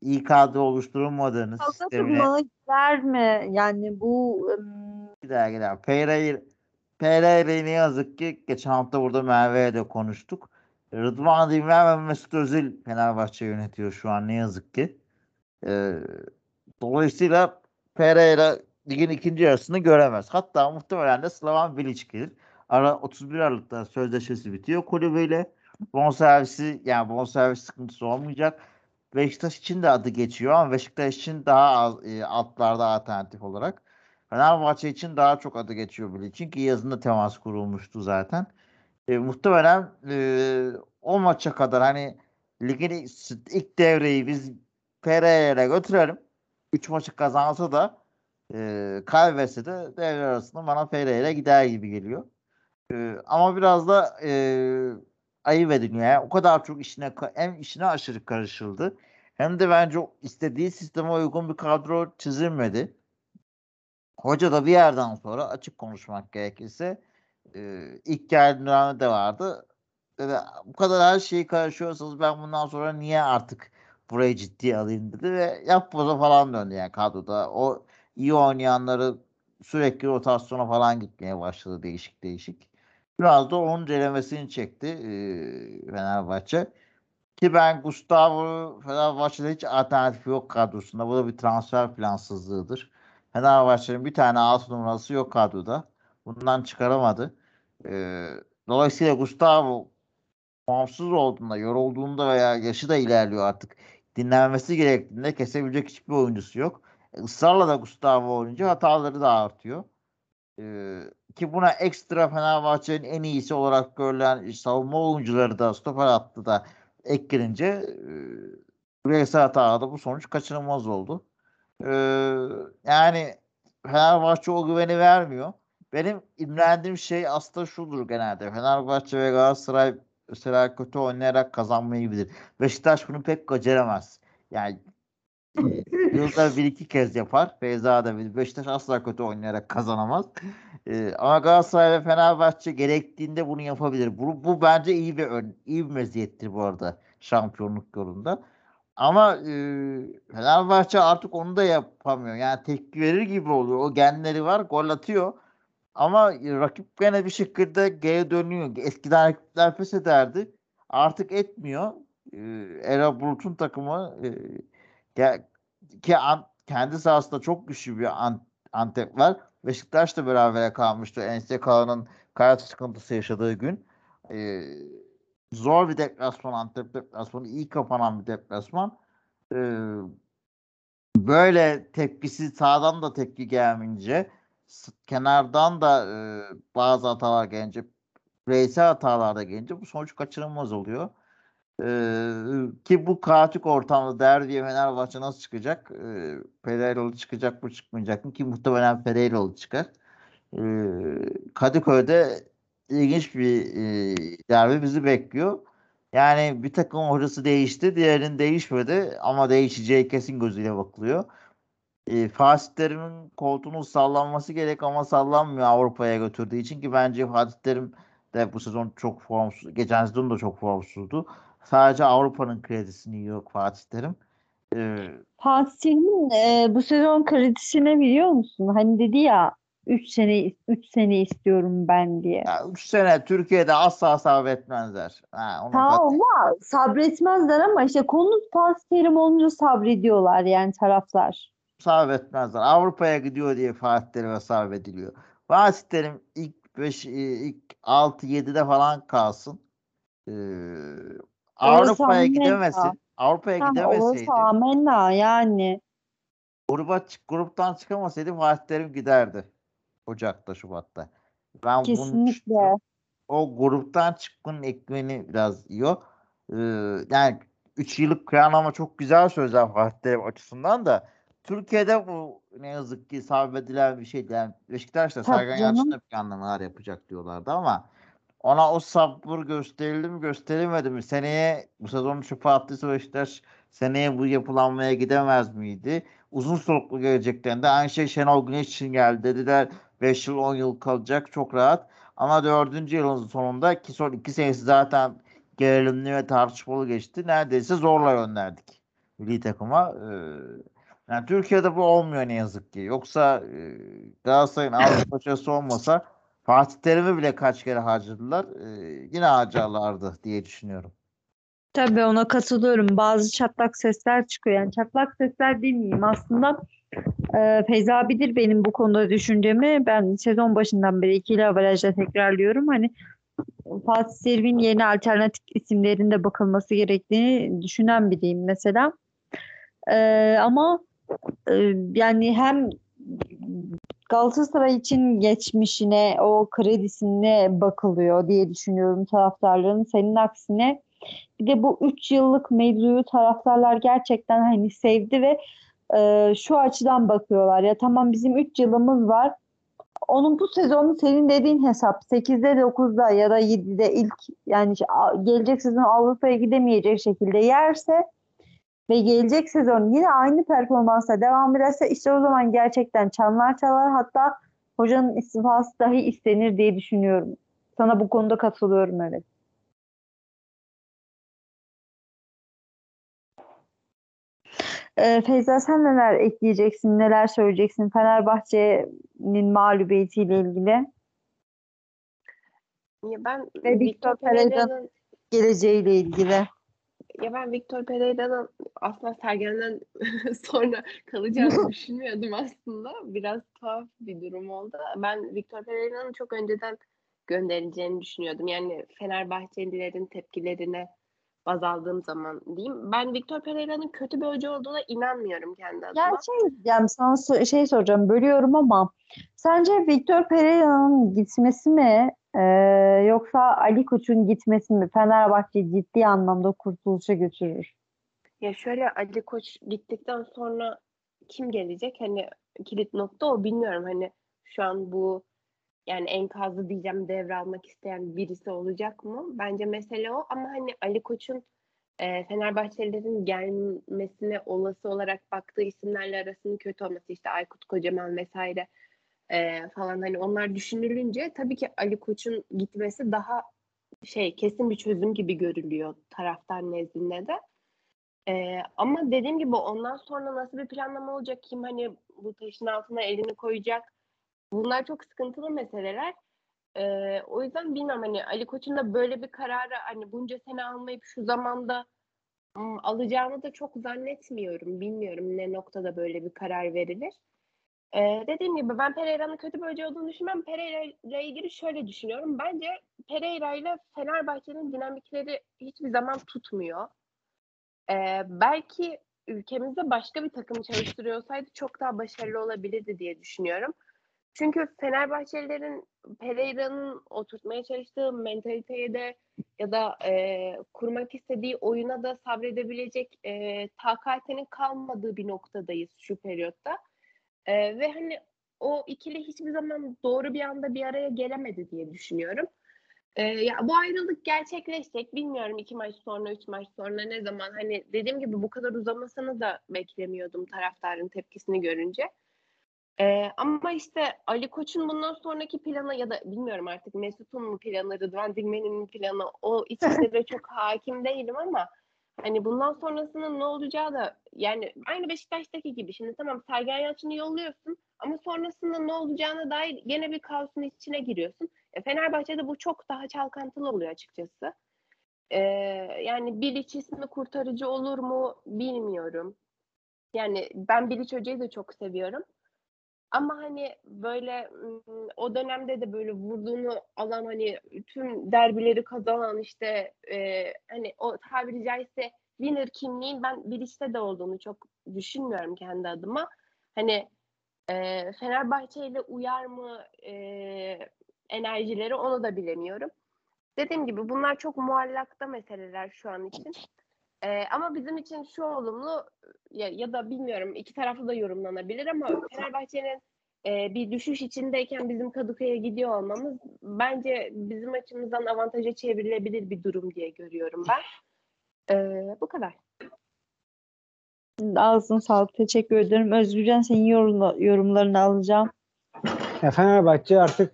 iyi kadro oluşturulmadığını Fazla sistemine gider mi? Yani bu ım, gider gider. Pereira Pereira'yı ne yazık ki geçen hafta burada Merve'ye de konuştuk. Rıdvan Dilmen ve Mesut Özil Fenerbahçe yönetiyor şu an ne yazık ki. Ee, dolayısıyla Pereira ligin ikinci yarısını göremez. Hatta muhtemelen de Slavan Bilic gelir. Ara 31 Aralık'ta sözleşmesi bitiyor kulübüyle. Bonservisi yani bonservis sıkıntısı olmayacak. Beşiktaş için de adı geçiyor ama Beşiktaş için daha az e, altlarda alternatif olarak. Fenerbahçe için daha çok adı geçiyor bile. Çünkü yazında temas kurulmuştu zaten. E, muhtemelen e, o maça kadar hani ligin ilk, devreyi biz Pereira'ya götürelim. 3 maçı kazansa da e, kaybetse de devre arasında bana Pereira gider gibi geliyor. E, ama biraz da e, ayıp ediliyor. Yani o kadar çok işine hem işine aşırı karışıldı. Hem de bence istediği sisteme uygun bir kadro çizilmedi. Hoca da bir yerden sonra açık konuşmak gerekirse e, ilk geldiği dönemde de vardı. Dedi, bu kadar her şeyi karışıyorsanız ben bundan sonra niye artık burayı ciddiye alayım dedi ve yapboza falan döndü yani kadroda. O iyi oynayanları sürekli rotasyona falan gitmeye başladı değişik değişik. Biraz da onun denemesini çekti e, Fenerbahçe. Ki ben Gustavo Fenerbahçe'de hiç alternatif yok kadrosunda. Bu da bir transfer plansızlığıdır. Fenerbahçe'nin bir tane altı numarası yok kadroda. Bundan çıkaramadı. Ee, dolayısıyla Gustavo formsuz olduğunda, yorulduğunda veya yaşı da ilerliyor artık. Dinlenmesi gerektiğinde kesebilecek hiçbir oyuncusu yok. E, ısrarla da Gustavo oynayınca hataları da artıyor. Ee, ki buna ekstra Fenerbahçe'nin en iyisi olarak görülen savunma oyuncuları da stoper attı da ek girince e, bireysel hatalarda bu sonuç kaçınılmaz oldu. Ee, yani Fenerbahçe o güveni vermiyor. Benim imrendiğim şey aslında şudur genelde. Fenerbahçe ve Galatasaray mesela kötü oynayarak kazanmayı bilir. Beşiktaş bunu pek beceremez. Yani yılda bir iki kez yapar. Feyza da bilir. Beşiktaş asla kötü oynayarak kazanamaz. E, ama Galatasaray ve Fenerbahçe gerektiğinde bunu yapabilir. Bu, bu bence iyi bir ön, iyi bir meziyettir bu arada şampiyonluk yolunda. Ama e, Fenerbahçe artık onu da yapamıyor. Yani tepki verir gibi oluyor. O genleri var, gol atıyor. Ama e, rakip gene bir şekilde geri dönüyor. Eskiden rakipler pes ederdi. Artık etmiyor. E, Erol Bulut'un takımı e, ki an, kendi sahasında çok güçlü bir an, Antep var. Beşiktaş da berabere kalmıştı. NSK'nın kayıt sıkıntısı yaşadığı gün. E, zor bir deplasman Antep deplasmanı. iyi kapanan bir deplasman. E, böyle tepkisi sağdan da tepki gelmeyince kenardan da e, bazı hatalar gelince bireysel hatalar da gelince bu sonuç kaçınılmaz oluyor. Ee, ki bu kaotik ortamda derbiye Fenerbahçe nasıl çıkacak? Ee, Pereiralı çıkacak mı çıkmayacak mı? Ki muhtemelen Pereiralı çıkar. Ee, Kadıköy'de ilginç bir e, derbi bizi bekliyor. Yani bir takım hocası değişti, diğerinin değişmedi ama değişeceği kesin gözüyle bakılıyor. E, Fatih Terim'in koltuğunun sallanması gerek ama sallanmıyor Avrupa'ya götürdüğü için ki bence Fatih Terim de bu sezon çok formsuz. Geçen sezon da çok formsuzdu. Sadece Avrupa'nın kredisini yiyor Fatih Terim. E, Fatih Terim'in e, bu sezon kredisi ne biliyor musun? Hani dedi ya 3 sene 3 sene istiyorum ben diye. ya 3 sene Türkiye'de asla sabretmezler. Ha, onu ama sabretmezler ama işte konu Fatih Terim olunca sabrediyorlar yani taraflar. sabretmezler. Avrupa'ya gidiyor diye Fatih Terim'e sabrediliyor. Fatih Terim ilk 5 ilk 6 7'de falan kalsın. Ee, Avrupa'ya gidemesin. Avrupa'ya gidemeseydi amenna yani. gruba gruptan çıkamasaydı Fatih Terim giderdi. Ocak'ta, Şubat'ta. Ben bunu Kesinlikle. o gruptan çıkmanın ekmeğini biraz yiyor. Ee, yani 3 yıllık planlama çok güzel sözler Fatih açısından da Türkiye'de bu ne yazık ki sabit bir şey. Yani Beşiktaş'ta Sergen canım. Yalçın da planlamalar yapacak diyorlardı ama ona o sabır gösterildi mi gösterilmedi mi? Seneye bu sezonu çöpe attıysa Beşiktaş seneye bu yapılanmaya gidemez miydi? Uzun soluklu geleceklerinde aynı şey Şenol Güneş için geldi dediler. 5 yıl 10 yıl kalacak çok rahat. Ama dördüncü yılın sonunda ki son iki senesi zaten gerilimli ve tartışmalı geçti. Neredeyse zorla gönderdik milli takıma. Ee, yani Türkiye'de bu olmuyor ne yazık ki. Yoksa e, Galatasaray'ın Avrupa başarısı olmasa Fatih Terim'i bile kaç kere harcadılar. Ee, yine harcarlardı diye düşünüyorum. Tabii ona katılıyorum. Bazı çatlak sesler çıkıyor. Yani çatlak sesler demeyeyim aslında. E, Feyza bilir benim bu konuda düşüncemi. Ben sezon başından beri ikili averajla tekrarlıyorum. Hani Fatih Terim'in yeni alternatif isimlerinde bakılması gerektiğini düşünen biriyim mesela. E, ama e, yani hem Galatasaray için geçmişine, o kredisine bakılıyor diye düşünüyorum taraftarların. Senin aksine bir de bu 3 yıllık mevzuyu taraftarlar gerçekten hani sevdi ve e, şu açıdan bakıyorlar. Ya tamam bizim 3 yılımız var. Onun bu sezonu senin dediğin hesap 8'de 9'da ya da 7'de ilk yani gelecek sezon Avrupa'ya gidemeyecek şekilde yerse ve gelecek sezon yine aynı performansla devam ederse işte o zaman gerçekten çanlar çalar hatta hocanın istifası dahi istenir diye düşünüyorum. Sana bu konuda katılıyorum evet. Ee, Feyza sen neler ekleyeceksin, neler söyleyeceksin Fenerbahçe'nin mağlubiyetiyle ilgili Ya ben ve Victor Pereira'nın geleceğiyle ilgili. ya ben Victor Pereira'nın aslında Sergen'den sonra kalacağını düşünmüyordum aslında. Biraz tuhaf bir durum oldu. Ben Victor Pereira'nın çok önceden gönderileceğini düşünüyordum. Yani Fenerbahçelilerin tepkilerine baz aldığım zaman diyeyim. Ben Victor Pereira'nın kötü bir hoca olduğuna inanmıyorum kendi adıma. Ya şey diyeceğim, sana so- şey soracağım, bölüyorum ama sence Victor Pereira'nın gitmesi mi e, yoksa Ali Koç'un gitmesi mi Fenerbahçe ciddi anlamda kurtuluşa götürür? Ya şöyle Ali Koç gittikten sonra kim gelecek? Hani kilit nokta o bilmiyorum. Hani şu an bu yani enkazı diyeceğim devralmak isteyen birisi olacak mı? Bence mesele o ama hani Ali Koç'un e, Fenerbahçelilerin gelmesine olası olarak baktığı isimlerle arasının kötü olması işte Aykut Kocaman vesaire e, falan hani onlar düşünülünce tabii ki Ali Koç'un gitmesi daha şey kesin bir çözüm gibi görülüyor taraftar nezdinde de. Ee, ama dediğim gibi ondan sonra nasıl bir planlama olacak? Kim hani bu taşın altına elini koyacak? Bunlar çok sıkıntılı meseleler. Ee, o yüzden bilmiyorum hani Ali Koç'un da böyle bir kararı hani bunca sene almayıp şu zamanda alacağını da çok zannetmiyorum. Bilmiyorum ne noktada böyle bir karar verilir. Ee, dediğim gibi ben Pereira'nın kötü bir hoca olduğunu düşünmem. Pereira ile ilgili şöyle düşünüyorum. Bence Pereira ile Fenerbahçe'nin dinamikleri hiçbir zaman tutmuyor. Ee, belki ülkemizde başka bir takım çalıştırıyorsaydı çok daha başarılı olabilirdi diye düşünüyorum. Çünkü Fenerbahçelilerin Pereira'nın oturtmaya çalıştığı mentaliteye de ya da e, kurmak istediği oyuna da sabredebilecek e, takatinin kalmadığı bir noktadayız şu periyotta. E, ve hani o ikili hiçbir zaman doğru bir anda bir araya gelemedi diye düşünüyorum. Ee, ya bu ayrılık gerçekleşecek. Bilmiyorum iki maç sonra, üç maç sonra ne zaman. Hani dediğim gibi bu kadar uzamasını da beklemiyordum taraftarın tepkisini görünce. Ee, ama işte Ali Koç'un bundan sonraki planı ya da bilmiyorum artık Mesut'un mu planı, Rıdvan Dilmen'in planı o içişlere çok hakim değilim ama hani bundan sonrasının ne olacağı da yani aynı Beşiktaş'taki gibi şimdi tamam Sergen Yalçın'ı yolluyorsun ama sonrasında ne olacağına dair gene bir kaosun içine giriyorsun. E, Fenerbahçe'de bu çok daha çalkantılı oluyor açıkçası. E, yani Bilic ismi kurtarıcı olur mu bilmiyorum. Yani ben Bilic Hoca'yı da çok seviyorum. Ama hani böyle o dönemde de böyle vurduğunu alan hani tüm derbileri kazanan işte e, hani o tabiri caizse winner kimliğin ben Bilic'te de olduğunu çok düşünmüyorum kendi adıma. Hani e, Fenerbahçe ile uyar mı? E, enerjileri onu da bilemiyorum. Dediğim gibi bunlar çok muallakta meseleler şu an için. Ee, ama bizim için şu olumlu ya, ya da bilmiyorum iki taraflı da yorumlanabilir ama Fenerbahçe'nin e, bir düşüş içindeyken bizim Kadıköy'e gidiyor olmamız bence bizim açımızdan avantaja çevrilebilir bir durum diye görüyorum ben. Ee, bu kadar. Ağzına sağlık. Teşekkür ederim. Özgürcan senin yorum, yorumlarını alacağım. Ya Fenerbahçe artık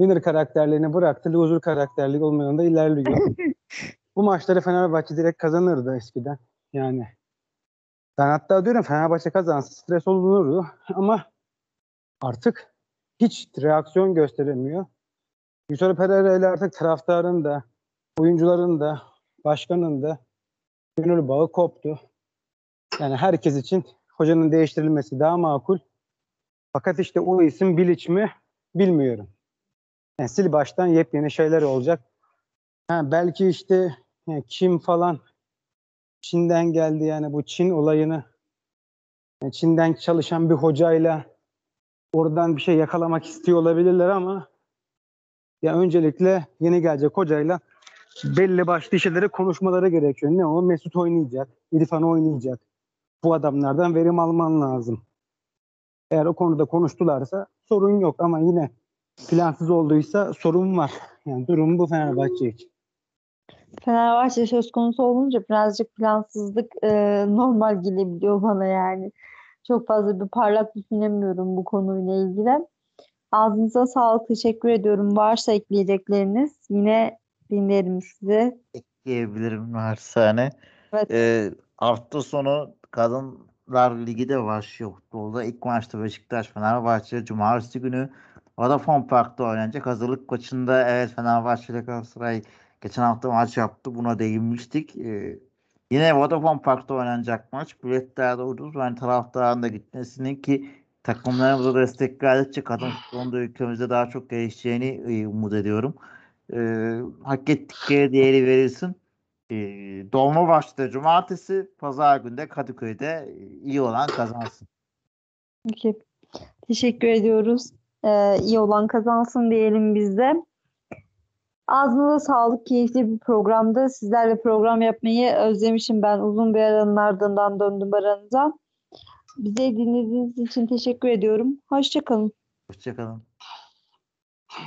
winner karakterlerini bıraktı. Loser karakterli olma yolunda ilerliyor. Bu maçları Fenerbahçe direkt kazanırdı eskiden. Yani ben hatta diyorum Fenerbahçe kazansa stres olunurdu ama artık hiç reaksiyon gösteremiyor. Vitor Pereira ile artık taraftarın da, oyuncuların da, başkanın da gönül bağı koptu. Yani herkes için hocanın değiştirilmesi daha makul. Fakat işte o isim Bilic mi bilmiyorum. Yani sil baştan yepyeni şeyler olacak. Ha, belki işte yani Kim falan Çin'den geldi yani bu Çin olayını yani Çin'den çalışan bir hocayla oradan bir şey yakalamak istiyor olabilirler ama ya öncelikle yeni gelecek hocayla belli başlı şeyleri konuşmaları gerekiyor. Ne o? Mesut oynayacak, İrfan oynayacak. Bu adamlardan verim alman lazım. Eğer o konuda konuştularsa sorun yok ama yine plansız olduysa sorun var. Yani durum bu Fenerbahçe için. Fenerbahçe söz konusu olunca birazcık plansızlık e, normal gelebiliyor bana yani. Çok fazla bir parlak düşünemiyorum bu konuyla ilgili. Ağzınıza sağlık. Teşekkür ediyorum. Varsa ekleyecekleriniz yine dinlerim sizi. Ekleyebilirim naçizane. Evet. Ee, hafta sonu Kadınlar Ligi de başlıyor futbolda. İlk maçta Beşiktaş Fenerbahçe Cumartesi günü Vodafone Park'ta oynanacak. Hazırlık maçında evet Fenerbahçe ile Galatasaray geçen hafta maç yaptı. Buna değinmiştik. Ee, yine Vodafone Park'ta oynanacak maç. Biletler de ucuz. Ben taraftarın da gitmesinin ki takımlarımıza destek verdikçe kadın futbolunda ülkemizde daha çok gelişeceğini e, umut ediyorum. Ee, hak ettikleri değeri verilsin. Ee, Dolmabahçe'de cumartesi, pazar günde Kadıköy'de e, iyi olan kazansın. Peki. Teşekkür ediyoruz. Ee, iyi olan kazansın diyelim biz de. Ağzınıza sağlık. Keyifli bir programdı. Sizlerle program yapmayı özlemişim ben. Uzun bir aranın ardından döndüm aranıza. Bize dinlediğiniz için teşekkür ediyorum. Hoşçakalın. Hoşçakalın.